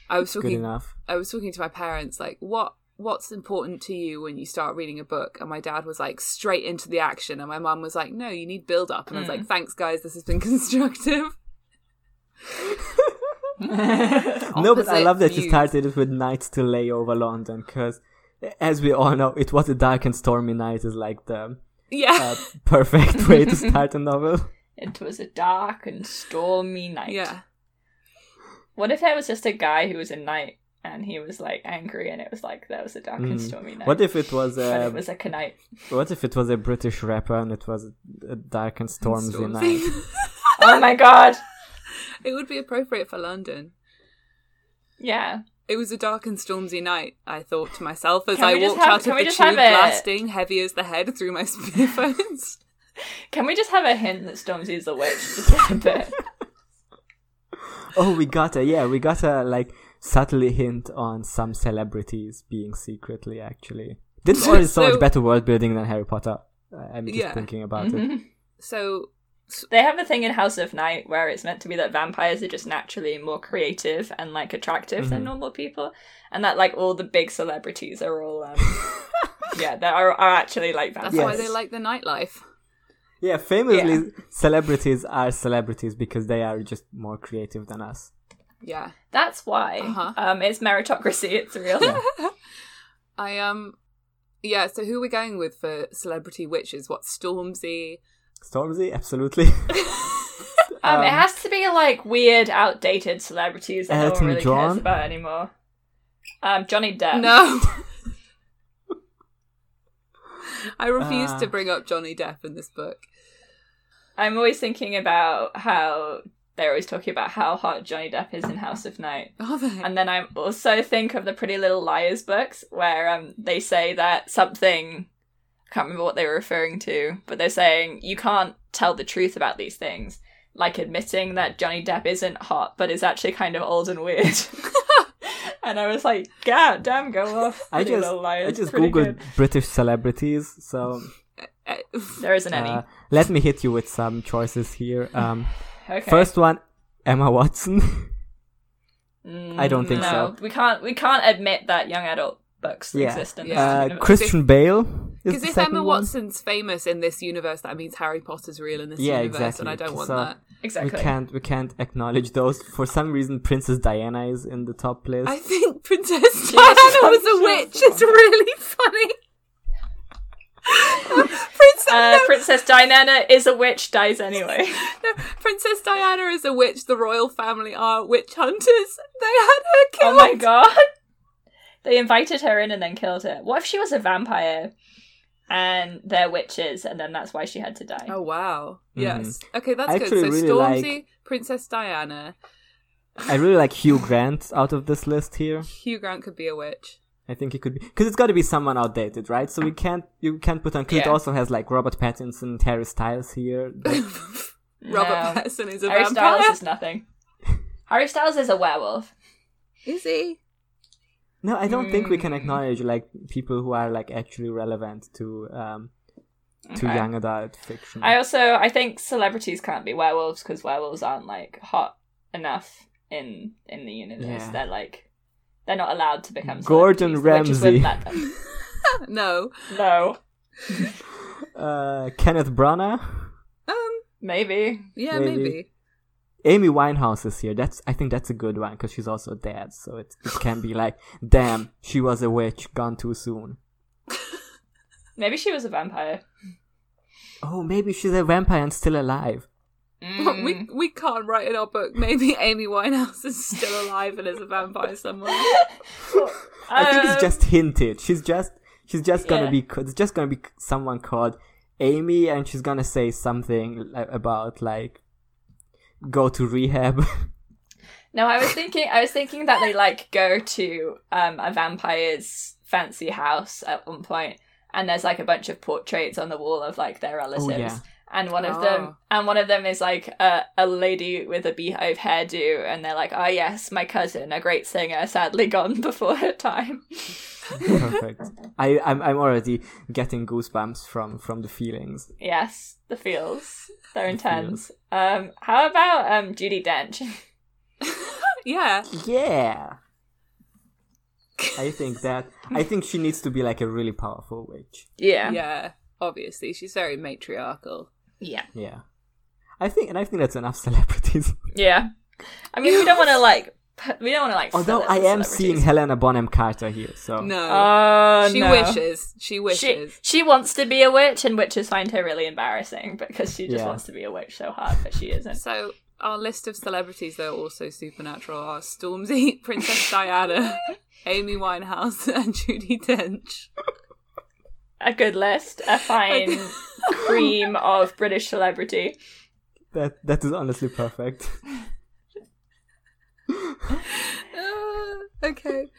I was Good talking. enough. I was talking to my parents like, what what's important to you when you start reading a book? And my dad was like, straight into the action, and my mum was like, no, you need build up. And I was like, mm. thanks guys, this has been constructive. No, but I love that you started it with nights to lay over London, because as we all know, it was a dark and stormy night is like the Yeah, uh, perfect way to start a novel. It was a dark and stormy night. yeah. What if that was just a guy who was a knight and he was like angry, and it was like there was a dark and Mm. stormy night. What if it was But a it was like a night. what if it was a British rapper and it was a dark and stormy Stormzy. night? Oh my god! It would be appropriate for London. Yeah. It was a dark and stormy night, I thought to myself as I walked have- out of the tube, blasting heavy as the head through my earphones. Can we just have a hint that Stormzy's a witch? Just a bit. Oh, we got a yeah, we got a like subtly hint on some celebrities being secretly actually. This one is so, So- much better world building than Harry Potter. Uh, I'm just Yeah. thinking about it. so They have a thing in House of Night where it's meant to be that vampires are just naturally more creative and like attractive than Mhm. normal people, and that like all the big celebrities are all um, yeah, they are, are actually like that's vampires. why they like the nightlife. Yeah, famously, Yeah. celebrities are celebrities because they are just more creative than us. Yeah. That's why. Uh-huh. Um, it's meritocracy. It's real. I um yeah, so who are we going with for celebrity witches? What Stormzy? Stormzy, absolutely. Um, it Um, has to be like weird, outdated celebrities that no Elton one really John? cares about anymore. Um, Johnny Depp. No. I refuse Ah. to bring up Johnny Depp in this book. I'm always thinking about how they're always talking about how hot Johnny Depp is in House of Night. Are they? And then I also think of the Pretty Little Liars books where um, they say that something, I can't remember what they were referring to, but they're saying you can't tell the truth about these things. Like admitting that Johnny Depp isn't hot, but is actually kind of old and weird. and I was like, God damn, go off. I just I just googled good. British celebrities, so There isn't any. uh, let me hit you with some choices here. Um, okay. First one, Emma Watson. Mm, I don't think no, so. We can't. We can't admit that young adult books Yeah. exist in this Yeah. uh. Christian Bale Because if second Emma one. Watson's famous in this universe, that means Harry Potter's real in this Yeah, universe, exactly. and I don't want So- that. exactly. We can't we can't acknowledge those. For some reason, Princess Diana is in the top list. I think Princess Diana was a witch. It's really funny. Princess, Uh, no, Princess Diana is a witch, dies anyway. no, Princess Diana is a witch. The royal family are witch hunters. They had her killed. oh my god! They invited her in and then killed her. What if she was a vampire and they're witches and then that's why she had to die? Oh wow! Mhm. Yes. Okay, that's I good. So really Stormzy, like- Princess Diana, I really like Hugh Grant out of this list here. Hugh Grant could be a witch. I think it could be because it's got to be someone outdated, right? So we can't you can't put on because it also has like Robert Pattinson, Harry Styles here. But Robert No. Pattinson is a Harry vampire. Styles is nothing. Harry Styles is a werewolf. Is he? No, I don't think we can Mm. acknowledge like people who are like actually relevant to um to Okay. young adult fiction. I also I think celebrities can't be werewolves because werewolves aren't like hot enough in in the universe. Yeah. They're like they're not allowed to become Gordon celebrities. The witches wouldn't Ramsay. no. No, uh, Kenneth Branagh, Um. maybe. Yeah, Maybe. maybe. Amy Winehouse is here. That's I think that's a good one because she's also dead, so it it can be like, damn, she was a witch, gone too soon. Maybe she was a vampire. Oh, maybe she's a vampire and still alive. Mm. We we can't write in our book. Maybe Amy Winehouse is still alive and is a vampire somewhere. I think it's Um, just hinted. She's just she's just gonna Yeah. be it's just gonna be someone called Amy, and she's gonna say something about like go to rehab. No, I was thinking. I was thinking that they like go to um, a vampire's fancy house at one point, and there's like a bunch of portraits on the wall of like their relatives, Oh, yeah. And one of them Oh. and one of them is like a, a lady with a beehive hairdo and they're like oh yes my cousin a great singer sadly gone before her time Perfect. I I'm I'm already getting goosebumps from from the feelings. yes the feels they're intense um how about um judi dench Yeah. Yeah. I think that I think she needs to be like a really powerful witch. yeah Yeah. Obviously, she's very matriarchal. Yeah Yeah. I think and I think that's enough celebrities. yeah i mean we don't want to like we don't want to like Although I am seeing. Helena Bonham Carter here, so No. oh she no. wishes. She She, wishes. she wants to be a witch, and witches find her really embarrassing because she just Yeah. wants to be a witch so hard, but she isn't. So our list of celebrities that are also supernatural are Stormzy, Princess Diana, Amy Winehouse, and Judi Dench. A good list, a fine cream of British celebrity. that that is honestly perfect. Uh, okay.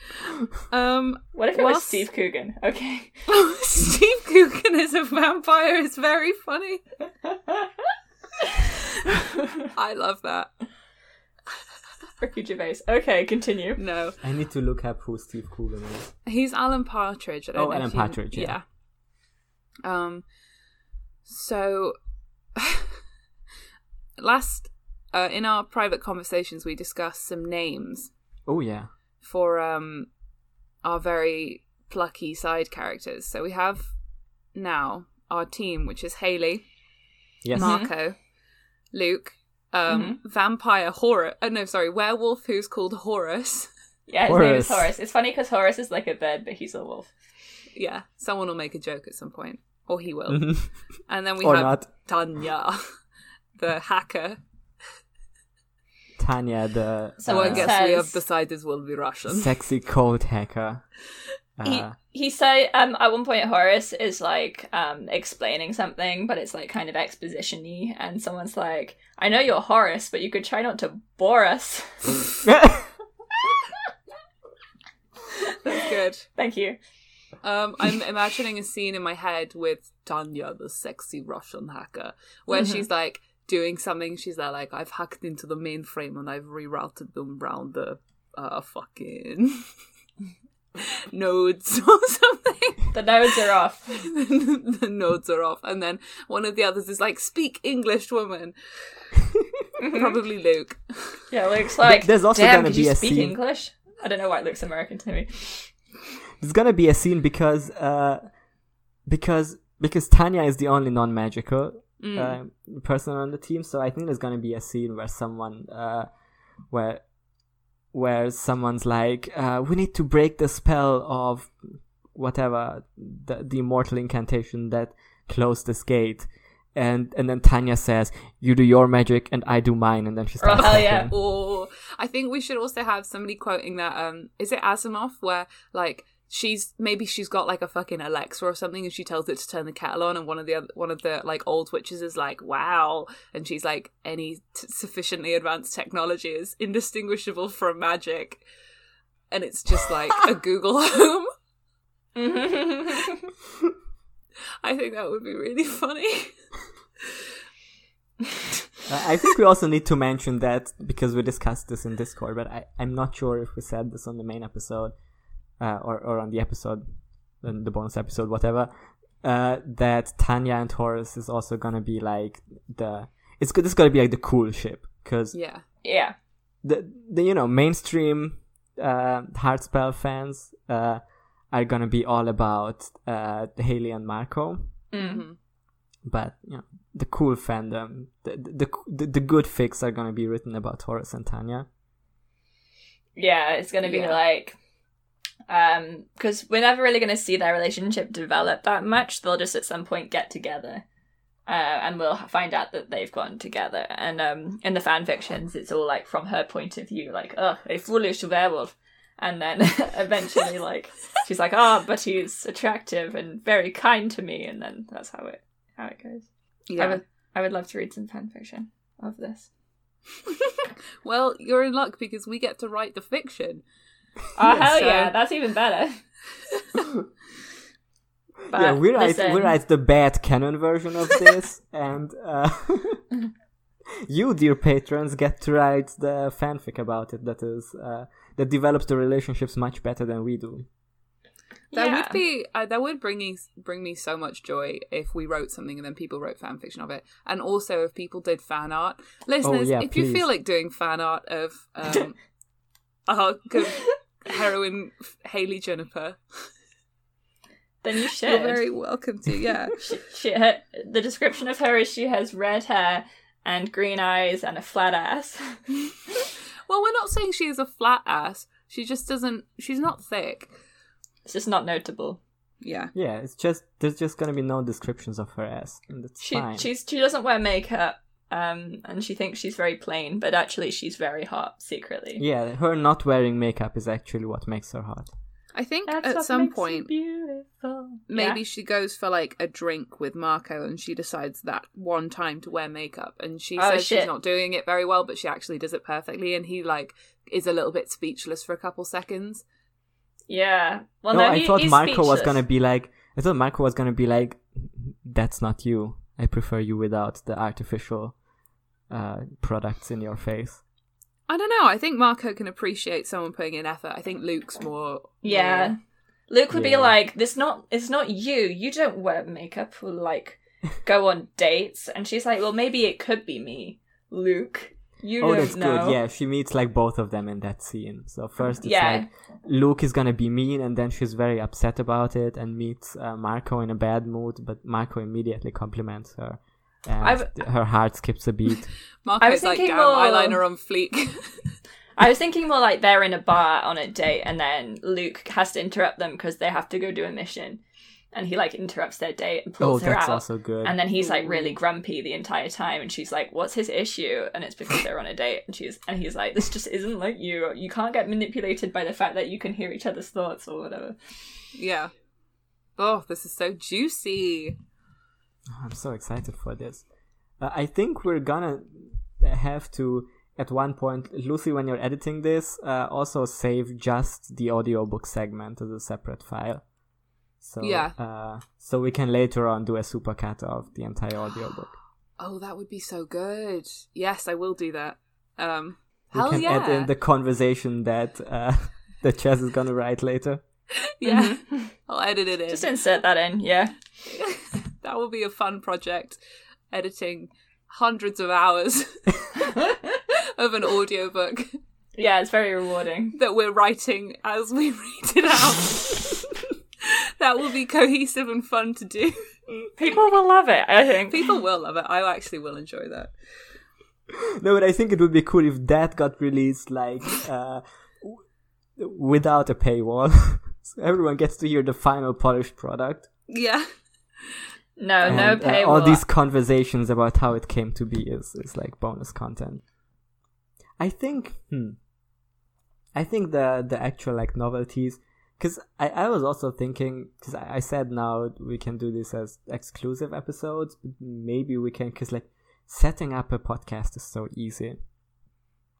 Um, What if it was Steve Coogan? Okay. Steve Coogan is a vampire. It's very funny. I love that. Ricky Gervais. Okay, continue. No, I need to look up who Steve Coogan is. he's Alan Partridge. I don't Oh, know Alan if you- Partridge, yeah. Um. So, last uh, in our private conversations, we discussed some names Oh yeah. for um our very plucky side characters. So we have now our team, which is Haley, Yes. Marco, Luke, um, vampire Horus. Oh no, sorry, werewolf who's called Horus. Yeah, his name is Horace. Horace. It's funny because Horus is like a bird, but he's a wolf. yeah, someone will make a joke at some point, or he will. Mhm. And then we or have not. Tanya, the hacker. Tanya, the So Someone I uh, guess we says- have decided will be Russian. sexy cold hacker. He Uh, he say um at one point Horace is like um explaining something, but it's like kind of exposition-y, and someone's like, "I know you're Horace, but you could try not to bore us." That's good. Thank you. Um, I'm imagining a scene in my head with Tanya, the sexy Russian hacker, where Mhm. she's like doing something. She's there like, I've hacked into the mainframe and I've rerouted them around the uh, fucking nodes or something. The nodes are off. the nodes are off, and then one of the others is like, "Speak English, woman." Probably Luke. Yeah, Luke's like, there's also Damn, gonna could be you a speak scene- English? I don't know why it looks American to me. There's gonna be a scene because uh, because because Tanya is the only non-magical Mm. uh, person on the team, so I think there's gonna be a scene where someone uh, where where someone's like, uh, we need to break the spell of whatever the, the immortal incantation that closed this gate. And and then Tanya says, "You do your magic, and I do mine." And then she starts. Oh, hell yeah. Or I think we should also have somebody quoting that. Um, is it Asimov where like she's maybe she's got like a fucking Alexa or something, and she tells it to turn the kettle on, and one of the other, one of the like old witches is like, "Wow," and she's like, "Any t- sufficiently advanced technology is indistinguishable from magic," and it's just like a Google Home. I think that would be really funny. I think we also need to mention that because we discussed this in Discord, but I, I'm not sure if we said this on the main episode uh, or, or on the episode, on the bonus episode, whatever. Uh, that Tanya and Taurus is also gonna be like the it's good. This gonna be like the cool ship because yeah. yeah. the the you know mainstream uh, Heartspell fans uh, are gonna be all about uh, Haley and Marco Mm. but you know the cool fandom the the the, the good fics are gonna be written about Taurus and Tanya. Yeah, it's gonna be Yeah. like um because we're never really gonna see their relationship develop that much. They'll just at some point get together. Uh, and we'll find out that they've gotten together. And um, in the fan fictions, it's all like from her point of view, like, oh, a foolish werewolf. And then eventually, like, she's like, oh, but he's attractive and very kind to me. And then that's how it how it goes. I Yeah. would I would love to read some fan fiction of this. well, you're in luck because we get to write the fiction. Oh Yeah, hell so- yeah, that's even better. But yeah, we write listen, we write the bad canon version of this, and uh, you, dear patrons, get to write the fanfic about it. That is uh, that develops the relationships much better than we do. That yeah. would be uh, that would bring me bring me so much joy if we wrote something and then people wrote fan fiction of it, and also if people did fan art. Listeners, yeah, if you feel like doing fan art of um, our good heroine Haley Juniper, Then you should. you're very welcome to. Yeah, she, she, her, the description of her is she has red hair and green eyes and a flat ass. well, we're not saying she is a flat ass. She just doesn't. She's not thick. it's just not notable. Yeah. Yeah, it's just there's just gonna be no descriptions of her ass, and that's She fine. she's she doesn't wear makeup, um, and she thinks she's very plain, but actually she's very hot secretly. Yeah, her not wearing makeup is actually what makes her hot. I think That's at what some makes point beautiful. maybe Yeah. she goes for like a drink with Marco and she decides that one time to wear makeup and she Oh, says she's not doing it very well but she actually does it perfectly and he like is a little bit speechless for a couple seconds. Yeah. Well, no, no, I he- thought he's Marco was gonna be like. I thought Marco was gonna be like, "That's not you. I prefer you without the artificial uh, products in your face." I don't know. I think Marco can appreciate someone putting in effort. I think Luke's more Yeah. more- Luke would Yeah. be like, "This not it's not you. You don't wear makeup or like go on dates." And she's like, "Well, maybe it could be me, Luke. You oh, don't that's know." good. Yeah, she meets like both of them in that scene. So first, it's Yeah. like Luke is gonna be mean, and then she's very upset about it, and meets uh, Marco in a bad mood. But Marco immediately compliments her, and I've- her heart skips a beat. Marco's was like thinking damn more- eyeliner on fleek. I was thinking more like they're in a bar on a date, and then Luke has to interrupt them because they have to go do a mission, and he like interrupts their date and oh, pulls her that's out. also good. And then he's like really grumpy the entire time, and she's like, "What's his issue?" And it's because they're on a date, and she's and he's like, "This just isn't like you. You can't get manipulated by the fact that you can hear each other's thoughts or whatever." yeah. Oh, this is so juicy. Oh, I'm so excited for this. Uh, I think we're gonna have to, at one point, Lucy, when you're editing this, uh, also save just the audiobook segment as a separate file. So, Yeah. Uh, so we can later on do a supercut of the entire audiobook. Oh, that would be so good. Yes, I will do that. Um, We hell can yeah. add in the conversation that uh, that Chess is gonna write later. yeah, I'll edit it in. Just insert that in, yeah. that will be a fun project. Editing hundreds of hours of an audiobook Yeah, it's very rewarding. that we're writing as we read it out. that will be cohesive and fun to do. People will love it, I think. People will love it. I actually will enjoy that. No, but I think it would be cool if that got released like uh, w- without a paywall, so everyone gets to hear the final polished product. Yeah. No, no And, uh, paywall. all these conversations about how it came to be is, is like bonus content. I think, hmm, I think the the actual like novelties, because I, I was also thinking, because I, I said now we can do this as exclusive episodes, but maybe we can, because like setting up a podcast is so easy.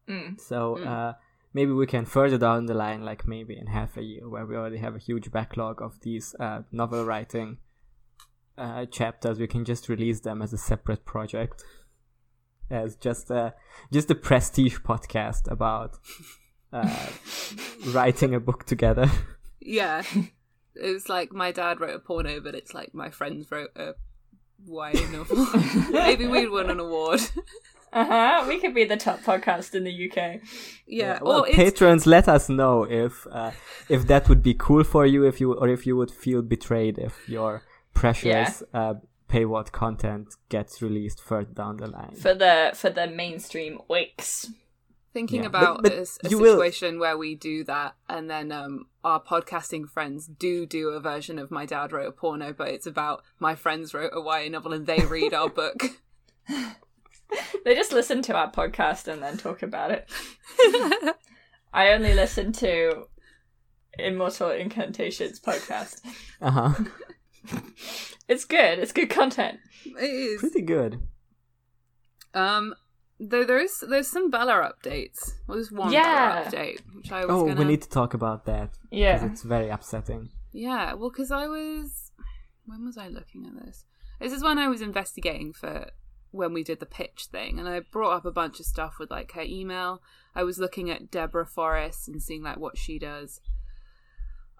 Mm. So Mm. uh, maybe we can further down the line, like maybe in half a year, where we already have a huge backlog of these uh, novel writing uh, chapters, we can just release them as a separate project, as just a just a prestige podcast about uh, writing a book together. Yeah. It was like my dad wrote a porno, but it's like my friends wrote a YA novel. Maybe we'd win an award. Uh huh. We could be the top podcast in the UK. Yeah. Well, or patrons, let us know if uh, if that would be cool for you, if you or if you would feel betrayed if your precious uh, paywall content gets released further down the line. for the for the mainstream wakes. thinking Yeah. about But- but a, s- a you will- situation where we do that and then um, our podcasting friends do do a version of my dad wrote a porno but it's about my friends wrote a YA novel and they read our book They just listen to our podcast and then talk about it. I only listen to Immortal Incantations podcast. Uh huh. It's good. It's good content. it is Pretty good. um though there's there's some Bella updates well, there's one Yeah. Bella update which I was Oh, gonna we need to talk about that. Yeah. it's very upsetting. yeah well because I was when was I looking at this? This is when I was investigating for when we did the pitch thing, and I brought up a bunch of stuff with like her email. I was looking at Deborah Forrest and seeing like what she does.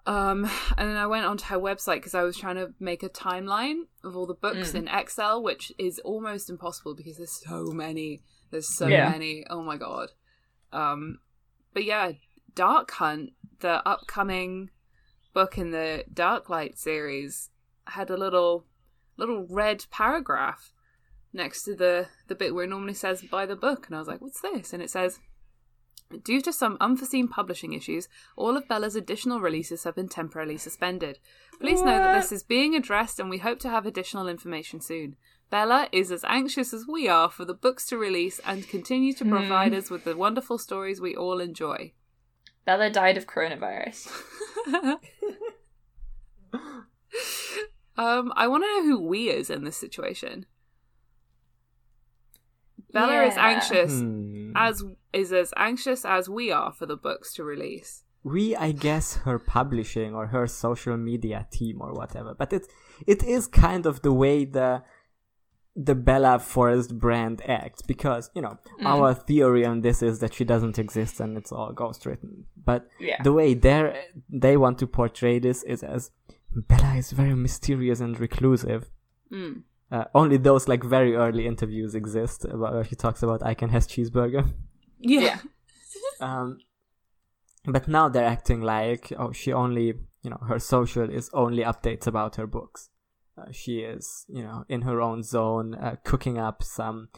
Um, and then I went onto her website because I was trying to make a timeline of all the books in Excel, which is almost impossible because there's so many. There's so Yeah. many. Oh my god. Um, but yeah, Dark Hunt, the upcoming book in the Dark Light series, had a little little red paragraph next to the the bit where it normally says by the book, and I was like, "What's this?" And it says. Due to some unforeseen publishing issues, all of Bella's additional releases have been temporarily suspended. Please know that this is being addressed and we hope to have additional information soon. Bella is as anxious as we are for the books to release and continue to provide us with the wonderful stories we all enjoy. Bella died of coronavirus. Um, I want to know who we is in this situation. Bella is anxious Hmm. as is as anxious as we are for the books to release. we i guess her publishing or her social media team or whatever but it it is kind of the way the the bella forrest brand acts because you know our theory on this is that she doesn't exist and it's all ghost written but Yeah. the way they they want to portray this is as bella is very mysterious and reclusive Mm. uh, only those like very early interviews exist about where she talks about I can has cheeseburger Yeah. um, but now they're acting like oh she only you know her social is only updates about her books uh, she is you know in her own zone uh, cooking up some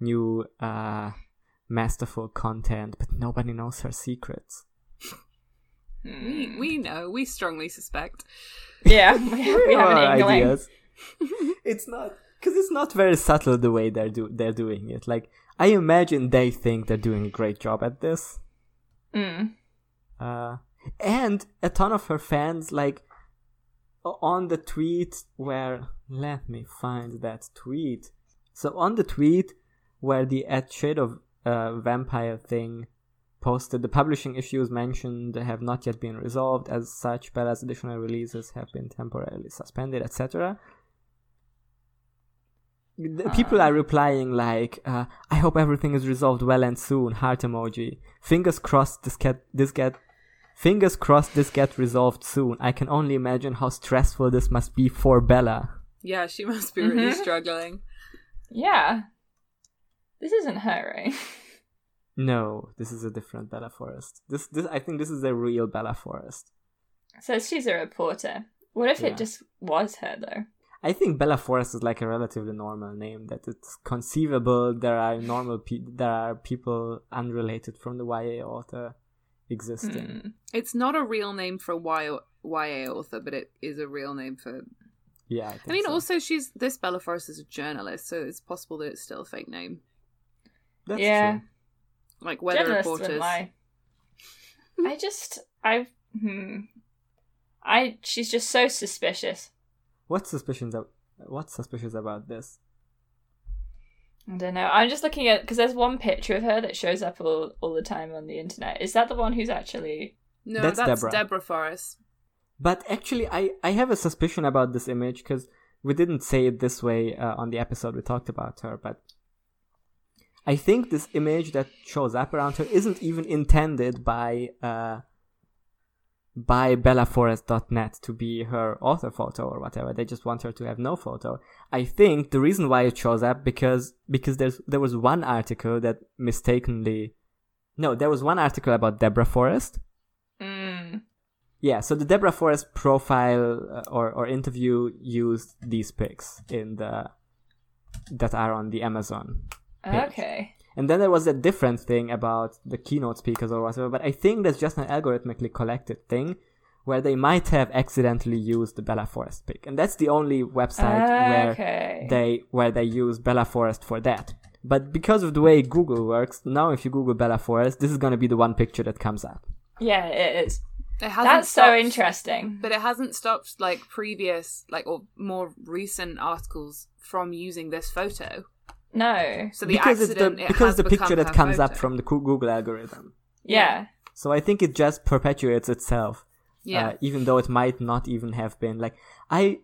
new uh, masterful content but nobody knows her secrets We we know. We strongly suspect. Yeah, we, we have an inkling. ideas it's not because it's not very subtle the way they're do they're doing it like i imagine they think they're doing a great job at this. Mm. uh, and a ton of her fans like on the tweet where let me find that tweet. So on the tweet where the at shade of uh, vampire thing posted the publishing issues mentioned have not yet been resolved. As such but as additional releases have been temporarily suspended etc people are replying like uh, i hope everything is resolved well and soon heart emoji fingers crossed this get this get fingers crossed this get resolved soon i can only imagine how stressful this must be for bella Yeah, she must be really Mhm. struggling. Yeah. This isn't her, right? no this is a different bella forrest this this i think this is a real bella forrest So she's a reporter. What if Yeah. it just was her, though? I think bella forrest is like a relatively normal name that it's conceivable there are normal pe- there are people unrelated from the ya author existing Mm. It's not a real name for a y- YA author, but it is a real name for. yeah i, think I mean, so. also she's this Bella Forrest is a journalist, so it's possible that it's still a fake name, That's yeah. true. like weather Journalists reporters. I just, I, hmm. I, she's just so suspicious. What's suspicious ab- what's suspicious about this I don't know. I'm just looking at because there's one picture of her that shows up all all the time on the internet. Is that the one who's actually? No, That's that's, Deborah. Deborah. Forrest. But actually, I, I have a suspicion about this image because we didn't say it this way uh, on the episode we talked about her. But I think this image that shows up around her isn't even intended by uh, by bellaforrest.net to be her author photo or whatever. They just want her to have no photo. I think the reason why it shows up because because there's there was one article that mistakenly no there was one article about Deborah Forrest Mm. yeah, so the Deborah Forrest profile uh, or, or interview used these pics in the that are on the Amazon. Page. Okay. And then there was a different thing about the keynote speakers or whatever, but I think that's just an algorithmically collected thing where they might have accidentally used the Bella Forrest pic. And that's the only website where okay. they where they use Bella Forrest for that. But because of the way Google works, now if you Google Bella Forrest, this is going to be the one picture that comes up. yeah, it is. It hasn't That's so interesting. But it hasn't stopped like previous, like or more recent articles from using this photo. No. So the because it's accident, the it because the picture that her comes up from the Google algorithm. Yeah. So I think it just perpetuates itself. yeah. Uh, even though it might not even have been like I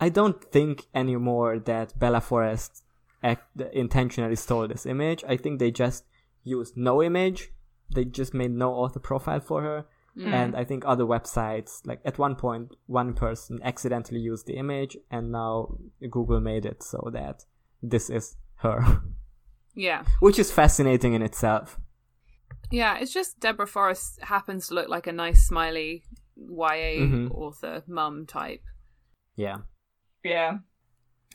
I don't think anymore that Bella Forrest act- intentionally stole this image. I think they just used no image. They just made no author profile for her. And I think other websites, like at one point, one person accidentally used the image, and now Google made it so that this is her, Yeah. which is fascinating in itself. Yeah, it's just Deborah Forrest happens to look like a nice, smiley YA Mhm. author, mum type. Yeah. Yeah.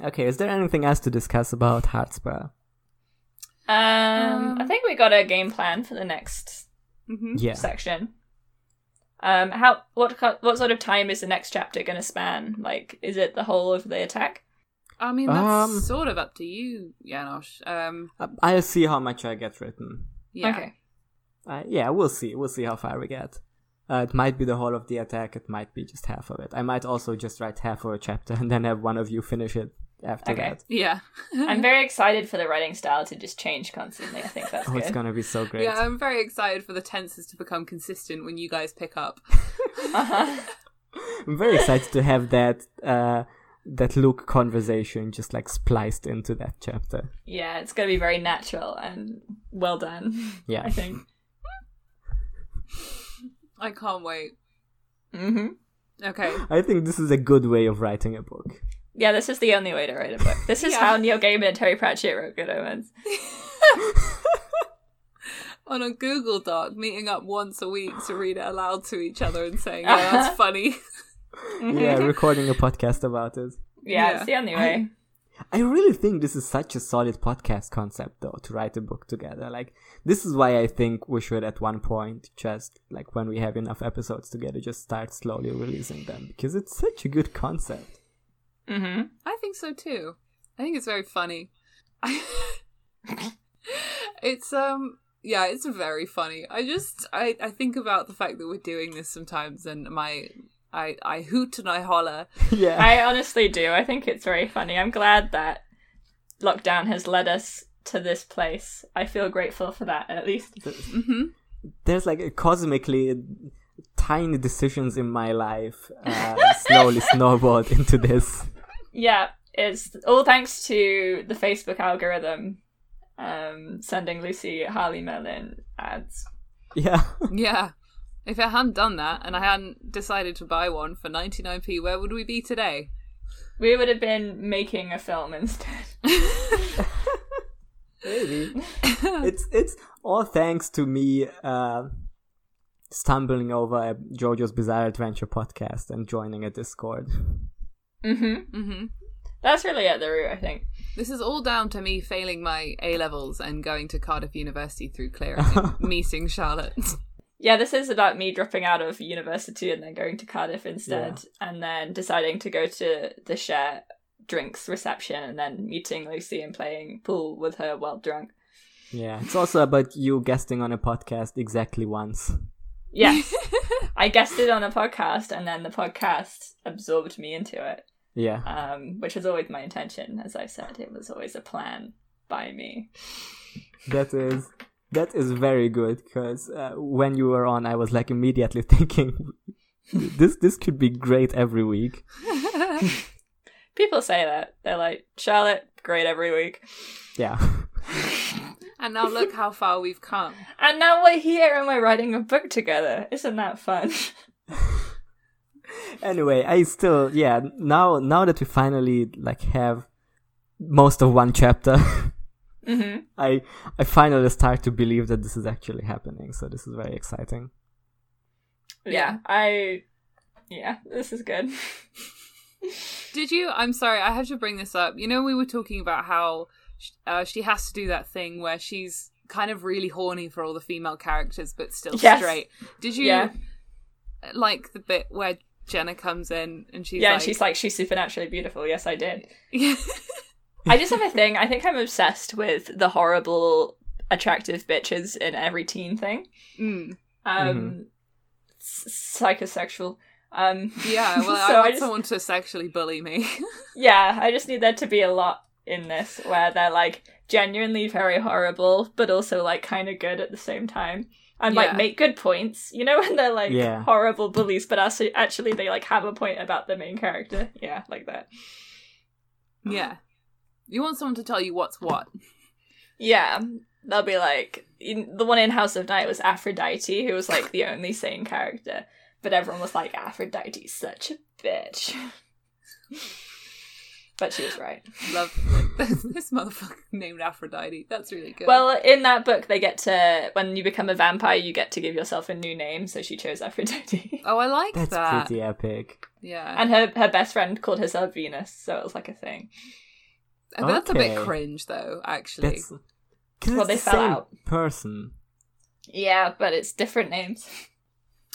Okay, is there anything else to discuss about Heartspur? Um, I think we got a game plan for the next hmm Yeah. section. Um, how what what sort of time is the next chapter going to span? Like, is it the whole of the attack? I mean, that's Um, sort of up to you, Janosch. Um, I'll see how much I get written. yeah. Okay. Uh, yeah, we'll see. We'll see how far we get. Uh, it might be the whole of the attack. It might be just half of it. I might also just write half of a chapter and then have one of you finish it after Okay. that. Yeah. I'm very excited for the writing style to just change constantly. I think that's Oh, good. it's gonna be so great. Yeah, I'm very excited for the tenses to become consistent when you guys pick up. Uh-huh. I'm very excited to have that uh, that Luke conversation just like spliced into that chapter. Yeah, it's going to be very natural and well done. Yeah. I think. I can't wait. hmm Okay. I think this is a good way of writing a book. Yeah, this is the only way to write a book. This is Yeah. how Neil Gaiman and Terry Pratchett wrote Good Omens. On a Google Doc, meeting up once a week to read it aloud to each other and saying, yeah, that's funny. Yeah, recording a podcast about it. Yeah, Yeah. it's the only way. I really think this is such a solid podcast concept though to write a book together. Like this is why I think we should at one point just like when we have enough episodes together just start slowly releasing them because it's such a good concept. hmm I think so too. I think it's very funny. it's um yeah, it's very funny. I just I I think about the fact that we're doing this sometimes and my I I hoot and I holler. yeah. I honestly do. I think it's very funny. I'm glad that lockdown has led us to this place. I feel grateful for that, at least. Mhm. There's like a cosmically tiny decisions in my life uh, slowly snowballed into this. Yeah, it's all thanks to the Facebook algorithm um, sending Lucy Harley Merlin ads. Yeah. Yeah. If it hadn't done that and I hadn't decided to buy one for 99p, where would we be today? We would have been making a film instead. Maybe. it's it's all thanks to me uh, stumbling over a JoJo's Bizarre Adventure podcast and joining a Discord. hmm hmm That's really at the root, I think. This is all down to me failing my A levels and going to Cardiff University through clearing and meeting Charlotte. Yeah, this is about me dropping out of university and then going to Cardiff instead, and then deciding to go to the share drinks reception and then meeting Lucy and playing pool with her while drunk. Yeah, it's also about you guesting on a podcast exactly once. Yes, I guested on a podcast, and then the podcast absorbed me into it, Yeah. um, which was always my intention. As I said, it was always a plan by me. That is that is very good because uh, when you were on, I was like immediately thinking, this this could be great every week. People say that they're like Charlotte, great every week, Yeah, and now look how far we've come. and now we're here and we're writing a book together. Isn't that fun? anyway, I still yeah now now that we finally like have most of one chapter, hmm I I finally start to believe that this is actually happening. So this is very exciting. Yeah, I. Yeah, this is good. Did you? I'm sorry, I have to bring this up. You know, we were talking about how uh, she has to do that thing where she's kind of really horny for all the female characters, but still Yes. straight. Did you Yeah. like the bit where Jenna comes in and she's yeah, like, and she's like, she's supernaturally beautiful. Yes, I did. yeah. I just have a thing. I think I'm obsessed with the horrible, attractive bitches in every teen thing. Mm. Um, s- psychosexual. Um, Yeah, well, So I I want just- someone to sexually bully me. yeah, I just need there to be a lot in this where they're like genuinely very horrible, but also like kind of good at the same time. and Yeah. like make good points. You know when they're like Yeah. horrible bullies, but actually, actually they like have a point about the main character. Yeah, like that. Yeah. You want someone to tell you what's what. Yeah, they'll be like in, the one in House of Night was Aphrodite, who was like the only sane character, but everyone was like Aphrodite's such a bitch. but she was right. Love this, this motherfucker named Aphrodite. That's really good. Well, in that book, they get to when you become a vampire, you get to give yourself a new name. So she chose Aphrodite, oh, I like That's that. pretty epic. Yeah. and her her best friend called herself Venus, so it was like a thing. I mean, that's a bit cringe, though. Actually, That's because Well, they the fell same out. person. Yeah, but it's different names.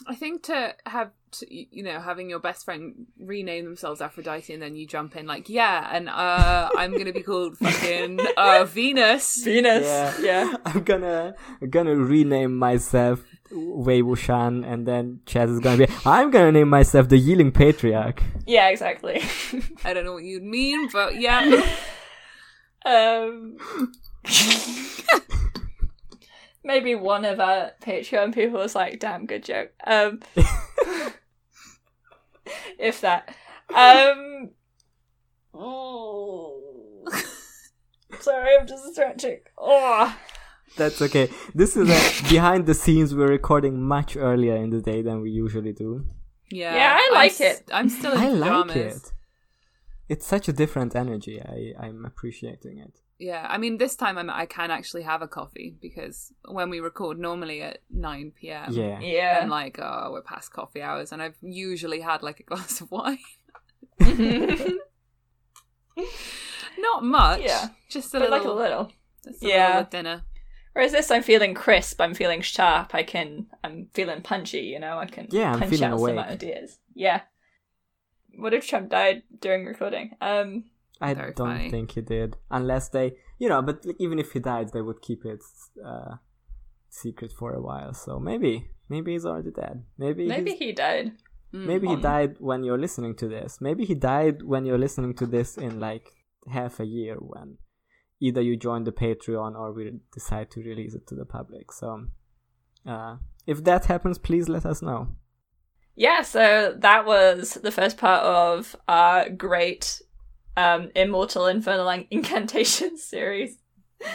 I think to have to, you know having your best friend rename themselves Aphrodite and then you jump in like yeah and uh I'm gonna be called fucking uh Venus. Venus. Yeah. yeah. I'm gonna I'm gonna rename myself Wei Wuxian, and then Chaz is gonna be. I'm gonna name myself the Yiling Patriarch. Yeah, exactly. I don't know what you'd mean, but yeah. Um, maybe one of our Patreon people was like, "Damn good joke." Um, if that. Um, ooh. sorry, I'm just stretching. Oh, That's okay. This is a behind the scenes. We're recording much earlier in the day than we usually do. Yeah, Yeah, I I'm like it. I'm still in I like it. It's such a different energy. I I'm appreciating it. Yeah, I mean, this time I'm, I can actually have a coffee because when we record normally at 9 p.m. Yeah. yeah. I'm like, oh, we're past coffee hours, and I've usually had like a glass of wine. Not much. Yeah. Just a but little, like a little. just a Yeah. little dinner. Whereas this, I'm feeling crisp. I'm feeling sharp. I can. I'm feeling punchy. You know, I can. Yeah, I'm punch feeling out some ideas. Yeah. What if Trump died during recording? Um. I don't funny. think he did, unless they, you know. But even if he died, they would keep it uh, secret for a while. So maybe, maybe he's already dead. Maybe, Maybe he died. Mm. maybe he died when you're listening to this. Maybe he died when you're listening to this in like half a year when either you join the Patreon or we decide to release it to the public. So, uh, if that happens, please let us know. Yeah. So that was the first part of our great, um, immortal infernal incantation series. The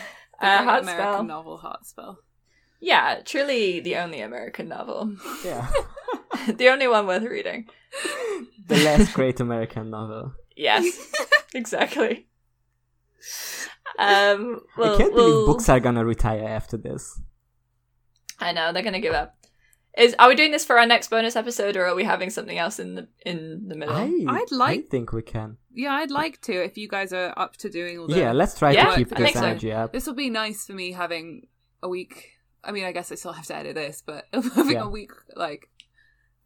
Uh, great American spell. novel Hot Spell. Yeah, truly the only American novel, Yeah, the only one worth reading. the last great American novel. Yes, exactly. Um, well, I can't we'll- believe books are gonna retire after this. I know they're gonna give up. Is are we doing this for our next bonus episode, or are we having something else in the in the middle? I, I'd like- I think we can. Yeah, I'd like to if you guys are up to doing all the. Yeah, let's try Yeah, to keep I this think so. energy up. This will be nice for me having a week. I mean, I guess I still have to edit this, but having Yeah. a week like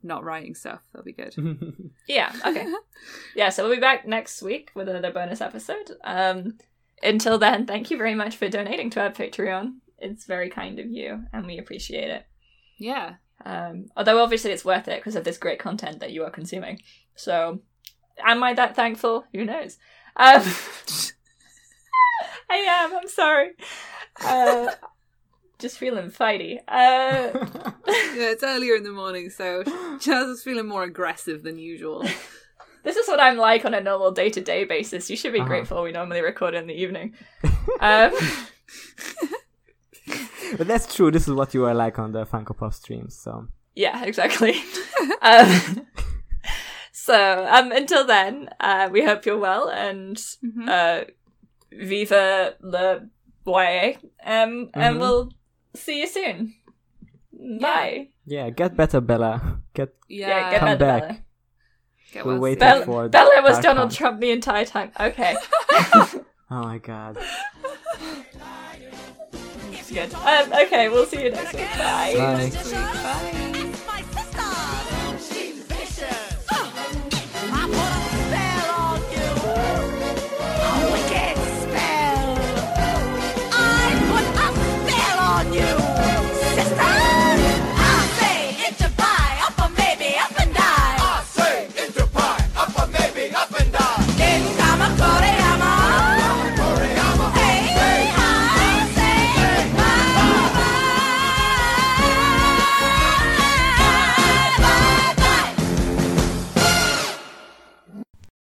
not writing stuff that'll be good. Yeah. Okay. yeah. So we'll be back next week with another bonus episode. Um, until then, thank you very much for donating to our Patreon. It's very kind of you, and we appreciate it. yeah, Um, although obviously it's worth it because of this great content that you are consuming. So, am I that thankful? Who knows? Um, I am. I'm sorry. Uh, just feeling fighty. Uh, yeah. It's earlier in the morning, so Chaz is feeling more aggressive than usual. this is what I'm like on a normal day to day basis. You should be Uh-huh. grateful we normally record in the evening. Um, but that's true. This is what you are like on the Funko Pop streams. So yeah, exactly. um, so, um, until then, uh, we hope you're well and Mhm. uh, viva le YA. Um, and Mhm. we'll see you soon. Bye. yeah, get better, Bella. Get Yeah, Yeah, get Come better, back. Bella. get We're waiting soon. Bella, for Bella was Donald Trump the entire time. Okay. Oh my god. Good. Um, okay, we'll see you next week. Bye. Bye. Next week. Bye.